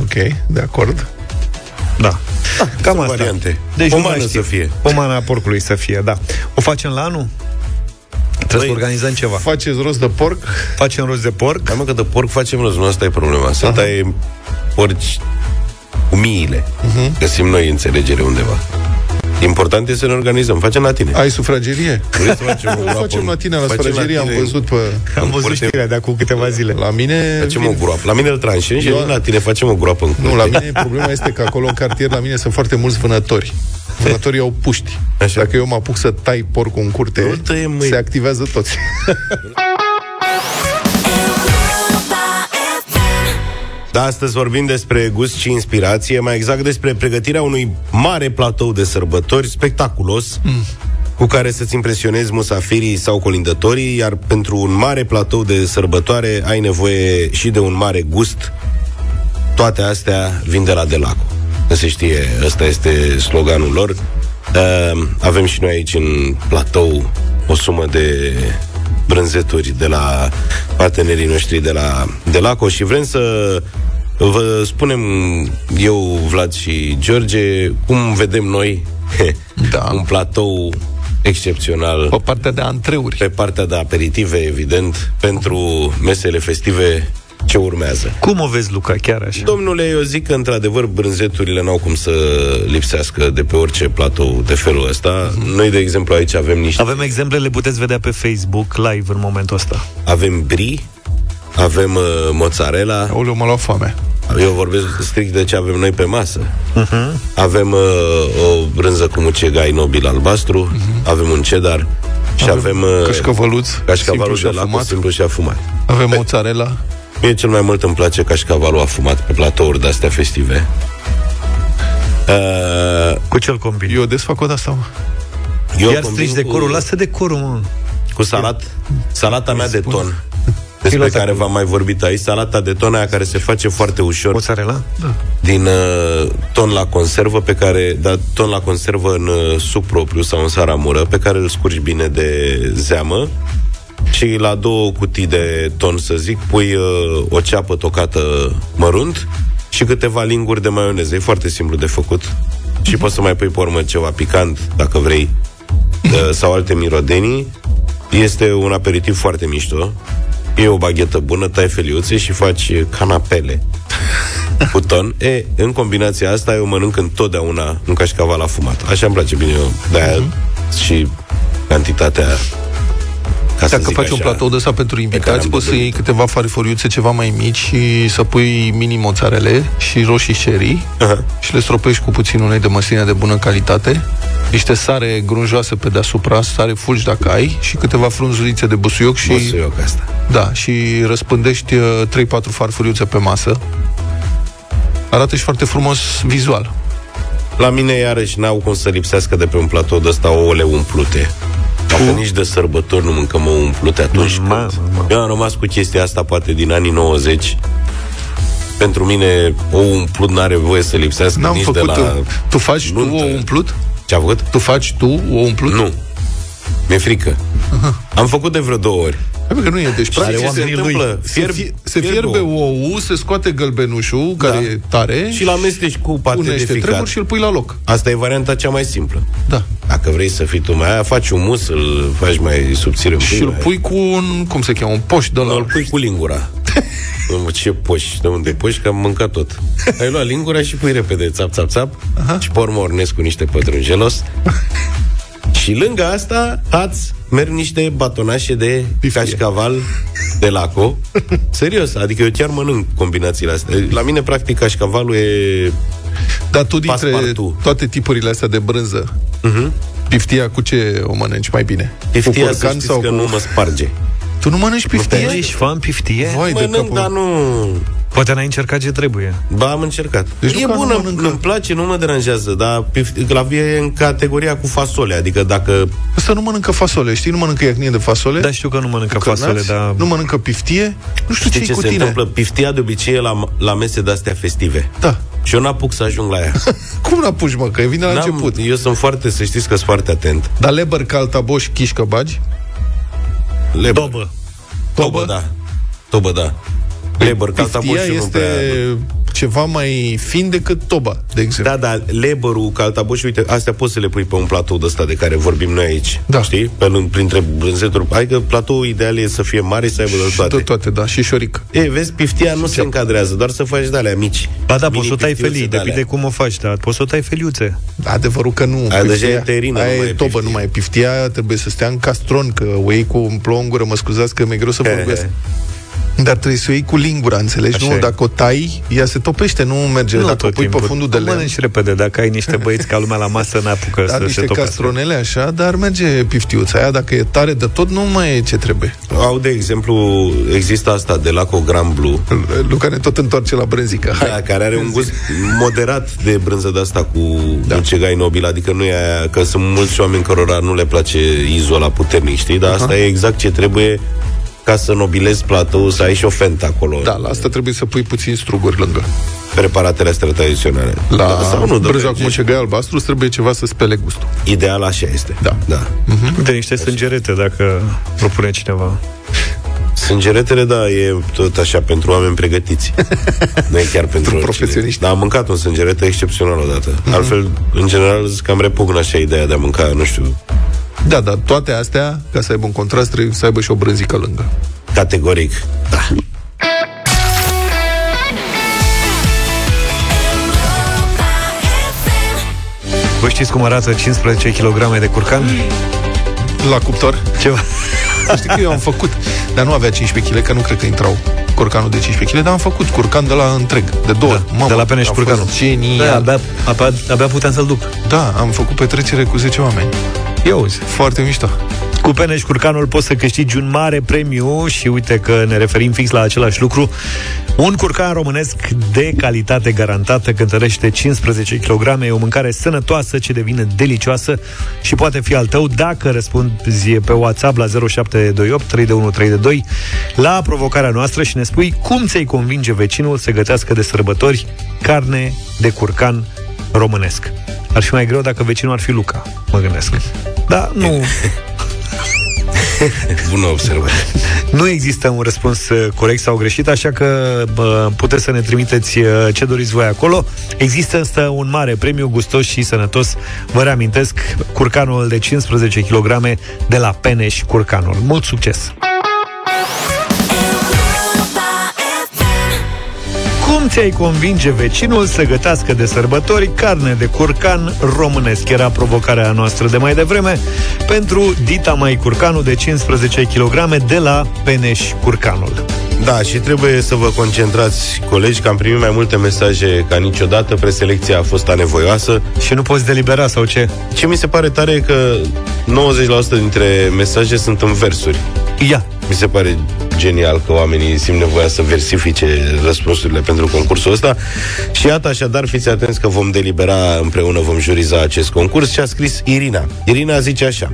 Ok, de acord. Da, cam sunt asta variante. Deci nu Pomană mai știu. să fie. Pomana porcului să fie, da O facem la anul? Trebuie să Băi, organizăm ceva Faceți rost de porc? Facem rost de porc Da, mă, că de porc facem rost, nu asta e problema. Să taie porci cu miile. Mhm. Găsim noi înțelegere undeva. Important e să ne organizăm. Facem la tine. Ai sufragerie? Vrei să facem o O groapă? facem la tine la Facem sufragerie, am tine. văzut pe... Am văzut Foarte- știrea de acum câteva zile La mine... Facem vin- o groapă. La mine îl tranșăm și Eu- vin la tine facem o groapă în Nu, curte. la mine problema este că acolo în cartier la mine sunt foarte mulți vânători. Vânătorii au puști. Așa. Dacă eu mă apuc să tai porcul în curte, Nu tăiem, măi. se activează toți. Da, astăzi vorbim despre gust și inspirație, mai exact despre pregătirea unui mare platou de sărbători, spectaculos, mm. cu care să-ți impresionezi musafirii sau colindătorii, iar pentru un mare platou de sărbătoare ai nevoie și de un mare gust. Toate astea vin de la Delaco. Nu se știe, ăsta este sloganul lor. Uh, avem și noi aici în platou o sumă de brânzeturi de la partenerii noștri de la Delaco și vrem să Vă spunem eu, Vlad și George, cum vedem noi Da. un platou excepțional Pe partea de antreuri. pe partea de aperitive, evident, pentru mesele festive ce urmează. Cum o vezi, Luca, chiar așa? Domnule, eu zic că, într-adevăr, brânzeturile n-au cum să lipsească de pe orice platou de felul ăsta. Noi, de exemplu, aici avem niște... Avem exemple, le puteți vedea pe Facebook live în momentul ăsta. Avem brie, avem uh, mozzarella, Aoleu, mă lua foame. eu vorbesc strict de ce avem noi pe masă. Uh-huh. Avem uh, o brânză cu mucegai nobil albastru, avem un cheddar și Avem avem, uh, cașcavaluț, cașcavalul simplu de și la afumat. simplu și afumat. Avem mozzarella. Mie cel mai mult îmi place cașcavalul afumat pe platouri de-astea festive. Uh, Cu ce-l combini? Eu des fac o de-asta, mă. eu Iar combin strici decorul, cu, lasă decorul, mă. cu salat, salata mea de ton. Despre Pilota care cu- v-am mai vorbit aici, salata de ton aia care se face foarte ușor Mozzarella? Da. din uh, ton la conservă pe care, da, ton la conservă în uh, suc propriu sau în saramură, pe care îl scurgi bine de zeamă și la două cutii de ton, să zic, pui uh, o ceapă tocată mărunt și câteva linguri de maioneză. E foarte simplu de făcut. Și poți să mai pui pe urmă ceva picant, dacă vrei, uh, sau alte mirodenii. Este un aperitiv foarte mișto. E o baghetă bună, tai feliuțe și faci canapele cu ton. E, în combinația asta eu mănânc întotdeauna un cașcaval afumat. Așa îmi place bine eu. De-aia și cantitatea ca să Dacă zic faci un așa, platou de ăsta pentru care invitați, am poți să dobândit. iei câteva farfuriuțe ceva mai mici și să pui mini mozzarele și roșii cherry Aha. și le stropești cu puțin ulei de măsline de bună calitate, niște sare grunjoasă pe deasupra, sare fulgi dacă ai și câteva frunzulițe de busuioc și Busuioc asta. da, și răspândești uh, 3-4 farfuriuțe pe masă. Arată și foarte frumos vizual. La mine, iarăși, n-au cum să lipsească de pe un platou de ăsta ouăle umplute. Dacă nici de sărbători nu mâncăm ouă umplute atunci Ma, când... ma. Eu am rămas cu chestia asta poate din anii 90. Pentru mine, ou umplut n-are voie să lipsească N-am nici făcut de la... uh, Tu faci tu nuntă. o umplut? Ce-a făcut? Tu faci tu o umplut? Nu. Mi-e frică. Am făcut de vreo două ori. Hai, bă, că nu e. Deci, Și practic, ce se, se întâmplă? se, Fierb- fie, se fierb fierbe ou. ou, se scoate gălbenușul, care e tare, Și la amesteci cu pate de unește ficat. treburi și îl pui la loc. Asta e varianta cea mai simplă. Da. Dacă vrei să fii tu mai aia, faci un mus, îl faci mai subțire. Și îl pui cu un, cum se cheamă, un poș de Nu, la... îl pui cu lingura. Nu, ce poși, de unde poși, că am mâncat tot. Ai luat lingura și pui repede, țap, țap, țap, Aha. și pe urmă ornesc cu niște pătrunjelos. și lângă asta, ați merg niște batonașe de Piftie. cașcaval de laco. Serios, adică eu chiar mănânc combinațiile astea. La mine, practic, cașcavalul e... Dar tu, dintre Passepartout. toate tipurile astea de brânză, Uh-huh. piftia cu ce o mănânci mai bine? Piftia, cu să curcan știți sau că cu... nu mă sparge. Tu nu mănânci piftie? Nu ești fan piftie? Vai de Mănânc, capul. dar nu... Poate n-ai încercat ce trebuie. Ba, am încercat. Deci Deci nu e că nu bună, mănâncă. îmi place, nu mă deranjează, dar pif- glavie e în categoria cu fasole, adică dacă... Ăsta nu mănâncă fasole, știi? Nu mănâncă iacnie de fasole. Da, știu că nu mănâncă cu cărnați, fasole, dar... Nu mănâncă piftie. Nu știu Știi ce ce cu se tine. întâmplă? Piftia de obicei e la, la mese de-astea festive. Da. Și eu n-apuc să ajung la ea. Cum n-apuci, mă? Că vine la N-am- început. Eu sunt foarte, să știți că sunt foarte atent. Dar leber, caltaboș, chișcă bagi? Leber. Dobă. Tobă, da. Tobă, da. Leber, Piftia caltaboșul nu este prea... ceva mai fin decât toba, de exemplu. Da, da, leberul, caltaboșul, uite, astea poți să le pui pe un platou de ăsta de care vorbim noi aici. Da. Știi? Pe, lângă- printre brânzeturi. Adică platoul ideal e să fie mare și să aibă de toate. De toate, da. Și șoric. E, vezi, piftia nu se încadrează, doar să faci de alea mici. Ba da, Mini poți să o tai piftiuțe felii, de-alea. depinde cum o faci, dar poți să o tai feliuțe. Adevărul că nu. Aia deja e terină, aia nu mai e e tobă, piftie. nu mai e piftia, trebuie să stea în castron, că o iei cu un plou în gură, mă scuzați că mi-e greu să He, vorbesc. He. Dar trebuie să o iei cu lingura, înțelegi? Așa nu, e. dacă o tai, ea se topește, nu merge. Nu dacă o tot pui pe timpul. fundul de Nu lemn, mănânci repede, dacă ai niște băieți ca lumea la masă, n-apucă da, să se niște topească. castronele așa, dar merge piftiuța aia, dacă e tare de tot, nu mai e ce trebuie. Au, de exemplu, există asta de la Gran Blue, Luca ne tot întoarce la brânzică. Hai. da, care are un gust moderat de brânză de asta cu da. mucegai nobil, adică nu e aia, că sunt mulți oameni cărora nu le place izola puternic, știi? Dar asta e exact ce trebuie ca să nobilezi platou, să ai și o fentă acolo. Da, la asta trebuie să pui puțin struguri lângă. Preparatele astea tradiționale. La da, sau nu, brânza dă cu mucegai albastru îți trebuie ceva să spele gustul. Ideal așa este. Da. da. Uite, niște sângerete, dacă propune cineva. Sângeretele, da, e tot așa pentru oameni pregătiți. nu e chiar pentru profesioniști. Dar am mâncat un sângerete excepțional odată. Mhm. Mm-hmm. Altfel, în general, zic că am repugn așa ideea de a mânca, nu știu, Da, dar toate astea, ca să aibă un contrast, trebuie să aibă și o brânzică lângă. categoric. Da. Vă știți cum arată 15 kg de curcan? La cuptor? Ceva. Știi că eu am făcut, dar nu avea 15 kg, că nu cred că intrau curcanul de 15 kg, dar am făcut curcan de la întreg, de două ori. Mamă, de la Peneș a Curcanul. fost Genial. Da, abia, abia, abia puteam să-l duc. Da, am făcut petrecere cu 10 oameni. Ia uzi. Foarte mișto. Cu Peneș Curcanul poți să câștigi un mare premiu și uite că ne referim fix la același lucru. Un curcan românesc de calitate garantată cântărește 15 kg, e o mâncare sănătoasă ce devine delicioasă și poate fi al tău dacă răspunzi pe WhatsApp la 0728 32132 la provocarea noastră și ne spui cum ți-ai convinge vecinul să gătească de sărbători carne de curcan românesc. Ar fi mai greu dacă vecinul ar fi Luca, mă gândesc. Da, nu... Bună observare. Nu există un răspuns uh, corect sau greșit, așa că bă, puteți să ne trimiteți uh, ce doriți voi acolo. Există însă un mare premiu gustos și sănătos. Vă reamintesc, curcanul de 15 kg de la Peneș Curcanul. Mult succes! Cum ți-ai convinge vecinul să gătească de sărbători carne de curcan românesc? Era provocarea noastră de mai devreme pentru Dita Mai Curcanul de 15 kg de la Peneș Curcanul. Da, și trebuie să vă concentrați, colegi, că am primit mai multe mesaje ca niciodată, preselecția a fost anevoioasă. Și nu poți delibera sau ce? Ce mi se pare tare e că 90% dintre mesaje sunt în versuri. Ia. Mi se pare genial că oamenii simt nevoia să versifice răspunsurile pentru concursul ăsta. Și iată, așadar, fiți atenți că vom delibera împreună, vom juriza acest concurs. Și a scris Irina. Irina zice așa.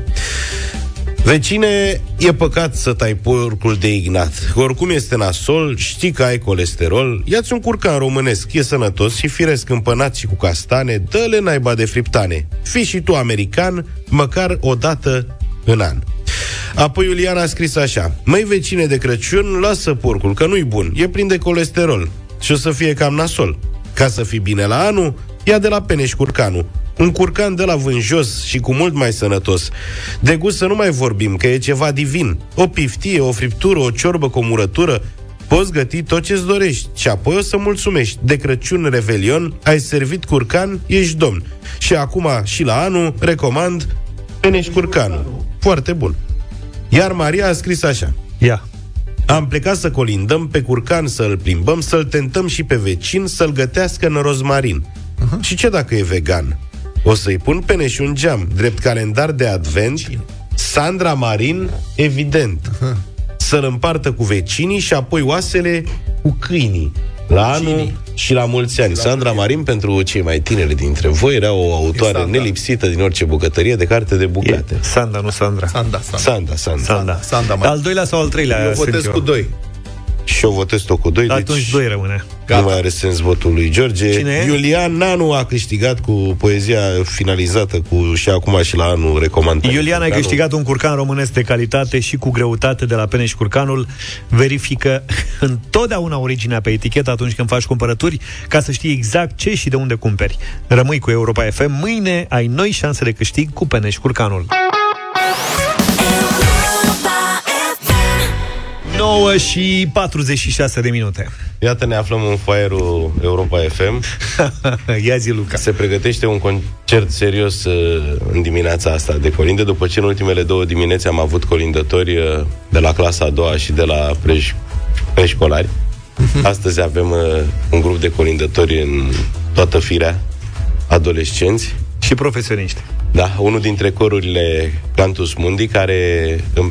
Vecine, e păcat să tai porcul de ignat. Oricum este nasol, știi că ai colesterol, ia-ți un curcan românesc, e sănătos și firesc împănat și cu castane, dă-le naiba de friptane. Fii și tu american, măcar o dată în an. Apoi Iuliana a scris așa Măi vecine de Crăciun, lasă porcul, că nu-i bun, e plin de colesterol și o să fie cam nasol. Ca să fii bine la anul, ia de la Peneș curcanul. Un curcan de la vânjos și cu mult mai sănătos. De gust să nu mai vorbim, că e ceva divin. O piftie, o friptură, o ciorbă cu o murătură, Poți găti tot ce-ți dorești și apoi o să mulțumești. De Crăciun, Revelion, ai servit curcan, ești domn. Și acum și la anul recomand Peneș curcanul. Foarte bun. Iar Maria a scris așa. Ia. Am plecat să colindăm pe curcan, să-l plimbăm, să-l tentăm și pe vecin, să-l gătească în rozmarin. Uh-huh. Și ce dacă e vegan? O să-i pun pene și un geam, drept calendar de advent, Sandra Marin, evident. Uh-huh. Să-l împartă cu vecinii și apoi oasele cu câinii. La anul și la mulți ani. Sandra Marin, pentru cei mai tineri dintre voi, era o autoare nelipsită din orice bucătărie de carte de bucate. Sanda, nu Sandra. Sanda, Sanda, Sanda. Sanda. Sanda, mai. Al doilea sau al treilea? Eu sunt votez cu doi. Și eu votez tot cu doi, Atunci deci doi rămâne. Nu mai are sens votul lui George. Cine e? Iulian Nanu a câștigat cu poezia finalizată cu și acum și la anul recomandat. Iulian, ai câștigat un curcan românesc de calitate și cu greutate de la Peneș Curcanul. Verifică întotdeauna originea pe etichetă atunci când faci cumpărături, ca să știi exact ce și de unde cumperi. Rămâi cu Europa FM. Mâine ai noi șanse de câștig cu Peneș Curcanul. 9 și 46 de minute. Iată, ne aflăm în foaierul Europa FM. Ia zi, Luca. Se pregătește un concert serios uh, în dimineața asta de colinde, după ce în ultimele două dimineți am avut colindători uh, de la clasa a doua și de la preș- preșcolari. Astăzi avem uh, un grup de colindători în toată firea, adolescenți. Și profesioniști. Da, unul dintre corurile Cantus Mundi, care în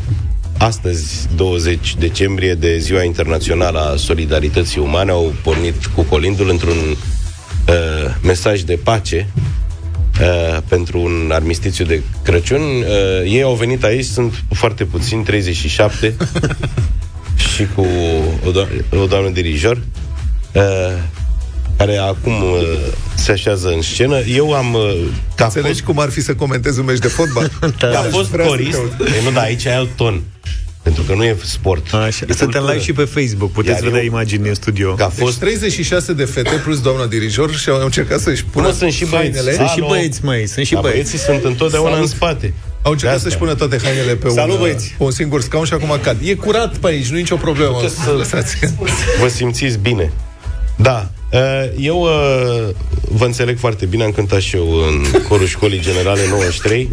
astăzi, 20 decembrie, de Ziua Internațională a Solidarității Umane, au pornit cu colindul într-un uh, mesaj de pace uh, pentru un armistițiu de Crăciun. Uh, ei au venit aici, sunt foarte puțini, 37, și cu o, do- o doamnă dirijor, uh, care acum uh, se așează în scenă. Eu am... Uh, ca Înțelegi cum ar fi să comentezi un meci de fotbal? da. Aș fost corist. Ei, nu, da, aici ai alt ton. Pentru că nu e sport. Așa. E Suntem cultură. live și pe Facebook. Puteți Iar vedea eu- imagini din studio. Că a Deci fost 36 de fete plus doamna dirijor și au încercat să-și pună Până sunt și băieți. hainele. Sunt și Alo. băieți, mai, sunt și Dar băieți. băieții sunt întotdeauna Salut. în spate. Au încercat De asta. să-și pună toate hainele pe Salut, un, băieți! pe un singur scaun și acum cad. E curat pe aici, nu e nicio problemă. Puteți să- Lăsați. Vă simțiți bine. Da. uh, Eu uh, vă înțeleg foarte bine, am cântat și eu în corul școlii generale 93.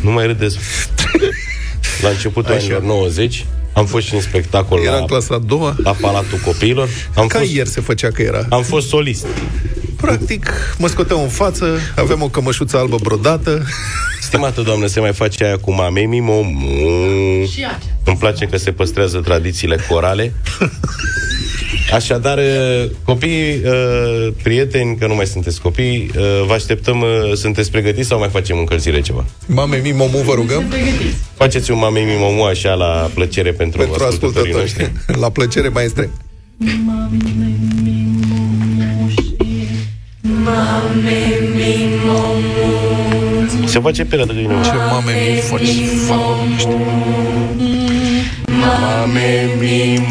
Nu mai râdeți. La începutul Așa. anilor 90 am fost și în spectacol Era la, în clasa a doua. la Palatul Copiilor. Am Ca fost, ieri se făcea că era. am fost solist. Practic, mă scoteau în față, aveam o cămășuță albă brodată. Stimată doamnă, se mai face aia cu mame mimomu. Îmi place că se păstrează tradițiile corale. Așadar, uh, copii, uh, prieteni, că nu mai sunteți copii, uh, vă așteptăm, uh, sunteți pregătiți sau mai facem încălzire ceva? Mame mi momu, vă rugăm, Faceți un mame mimomu așa la plăcere pentru, pentru ascultătorii noștri. ascultători. La plăcere, maestre. Se face perioadă de Ce mame mi faci, fac românește.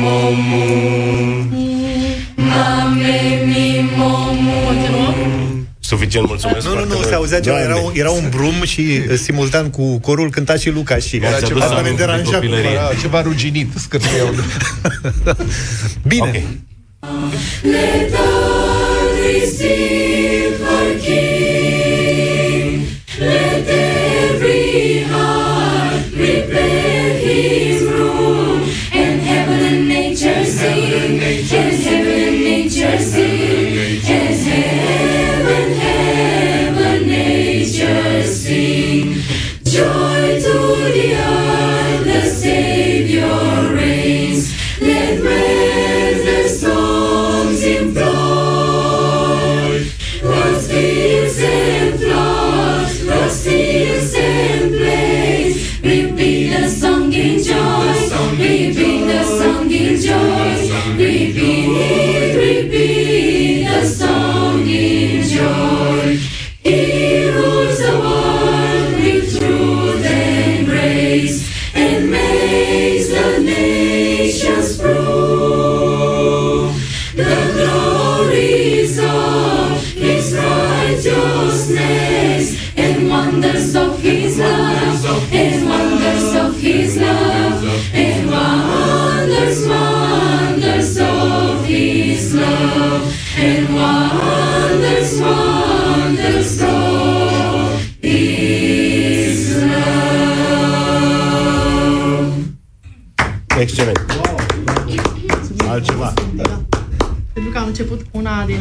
Mame mimomu. Suficient, mulțumesc Nu, nu, foarte nu, mult. se auzea ceva, Doamne. era, un- era un brum și uh, simultan cu corul cânta și Luca și Mi-ați adus asta ne aminte de deranja. copilărie. Era ceva ruginit, scârțeau. Bine. Ok. Let earth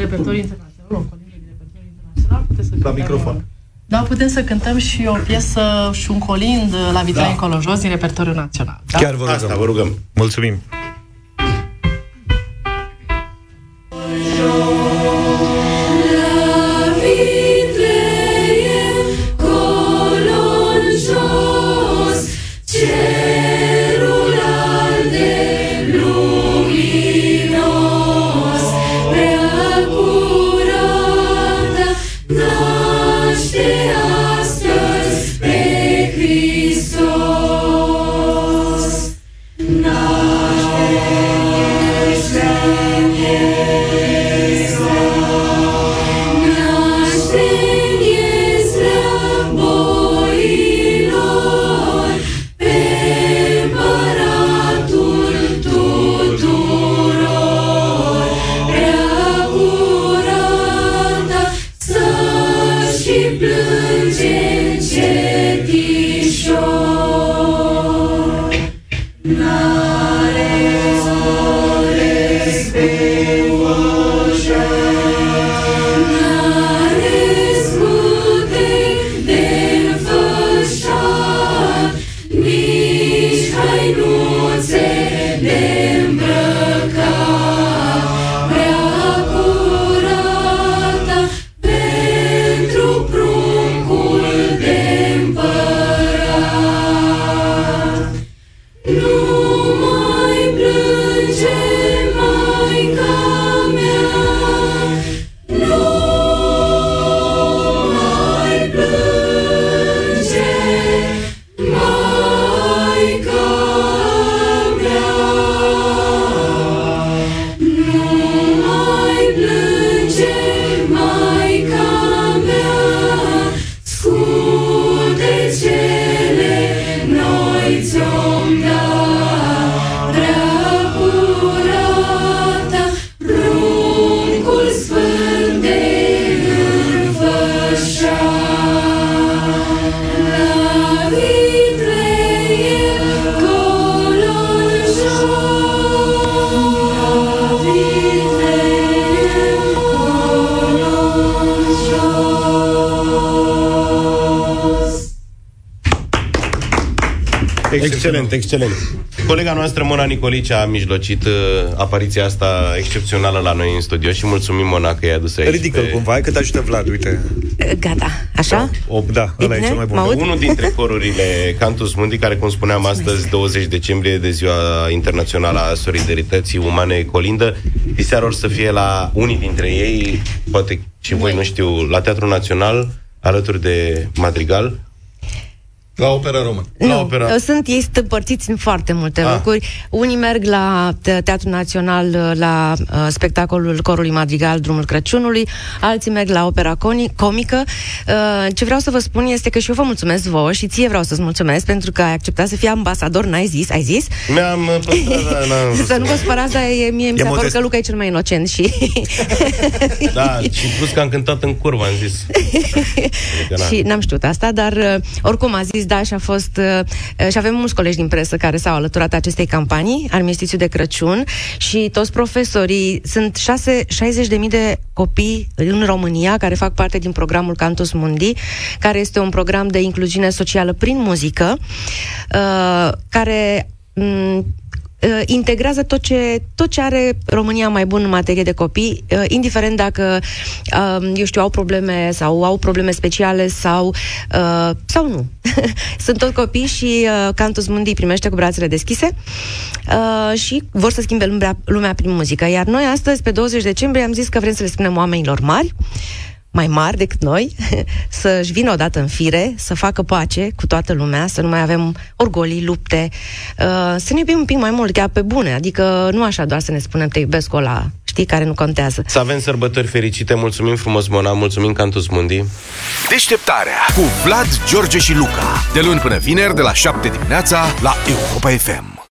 repertoriu internațional, o colindă din repertoriu internațional, puteți să La cântăm, microfon. Da, putem să cântăm și o piesă și un colind la vitrine da. încolo jos din repertoriu național. Da? Chiar vă rugăm. Asta vă rugăm. Mulțumim. Noastră, Mona Nicolice, a mijlocit uh, apariția asta excepțională la noi în studio și mulțumim, Mona, că i-a adus aici. Ridică-l pe- cumva, hai că te ajută Vlad, uite. Gata, așa? O, da, E ăla e bine? cel mai bun. Mă aud? Unul dintre corurile Cantus Mundi, care, cum spuneam astăzi, 20 decembrie de ziua internațională a solidarității umane colindă. Diseară or să fie la unii dintre ei, poate și voi, nu știu, la Teatrul Național, alături de Madrigal. La Opera Română. La Nu, opera. sunt, ei sunt împărțiți în foarte multe Ah. locuri. Unii merg la Te- Teatrul Național, la uh, spectacolul Corului Madrigal, Drumul Crăciunului, alții merg la opera coni- comică. Uh, ce vreau să vă spun este că și eu vă mulțumesc vouă și ție vreau să-ți mulțumesc pentru că ai acceptat să fii ambasador, n-ai zis, ai zis? Mi-am uh, păstrat, da, n-am vrut să nu vă spărați, dar e, mie mi E s-a părut modest. că Luca e cel mai inocent și... Da, și plus că am cântat în curvă, am zis. Adică, na. și n-am știut asta, dar uh, oricum a zis da și a fost uh, și avem mulți colegi din presă care s-au alăturat acestei campanii, armistițiu de Crăciun și toți profesorii, sunt 6, 60.000 de copii în România care fac parte din programul Cantus Mundi, care este un program de incluziune socială prin muzică, uh, care m, uh, integrează tot ce, tot ce are România mai bun în materie de copii, uh, indiferent dacă, uh, eu știu, au probleme sau au probleme speciale sau, uh, sau nu. Sunt tot copii și uh, Cantus Mundi îi primește cu brațele deschise uh, și vor să schimbe lumea, lumea prin muzică. Iar noi astăzi, pe 20 decembrie, am zis că vrem să le spunem oamenilor mari, mai mari decât noi, să-și vină odată în fire, să facă pace cu toată lumea, să nu mai avem orgolii, lupte, uh, să ne iubim un pic mai mult, chiar pe bune, adică nu așa doar să ne spunem te iubesc ăla, știi, care nu contează. Să avem sărbători fericite, mulțumim frumos, Mona, mulțumim Cantus Mundi. Deșteptarea cu Vlad, George și Luca. De luni până vineri, de la 7 dimineața, la Europa FM.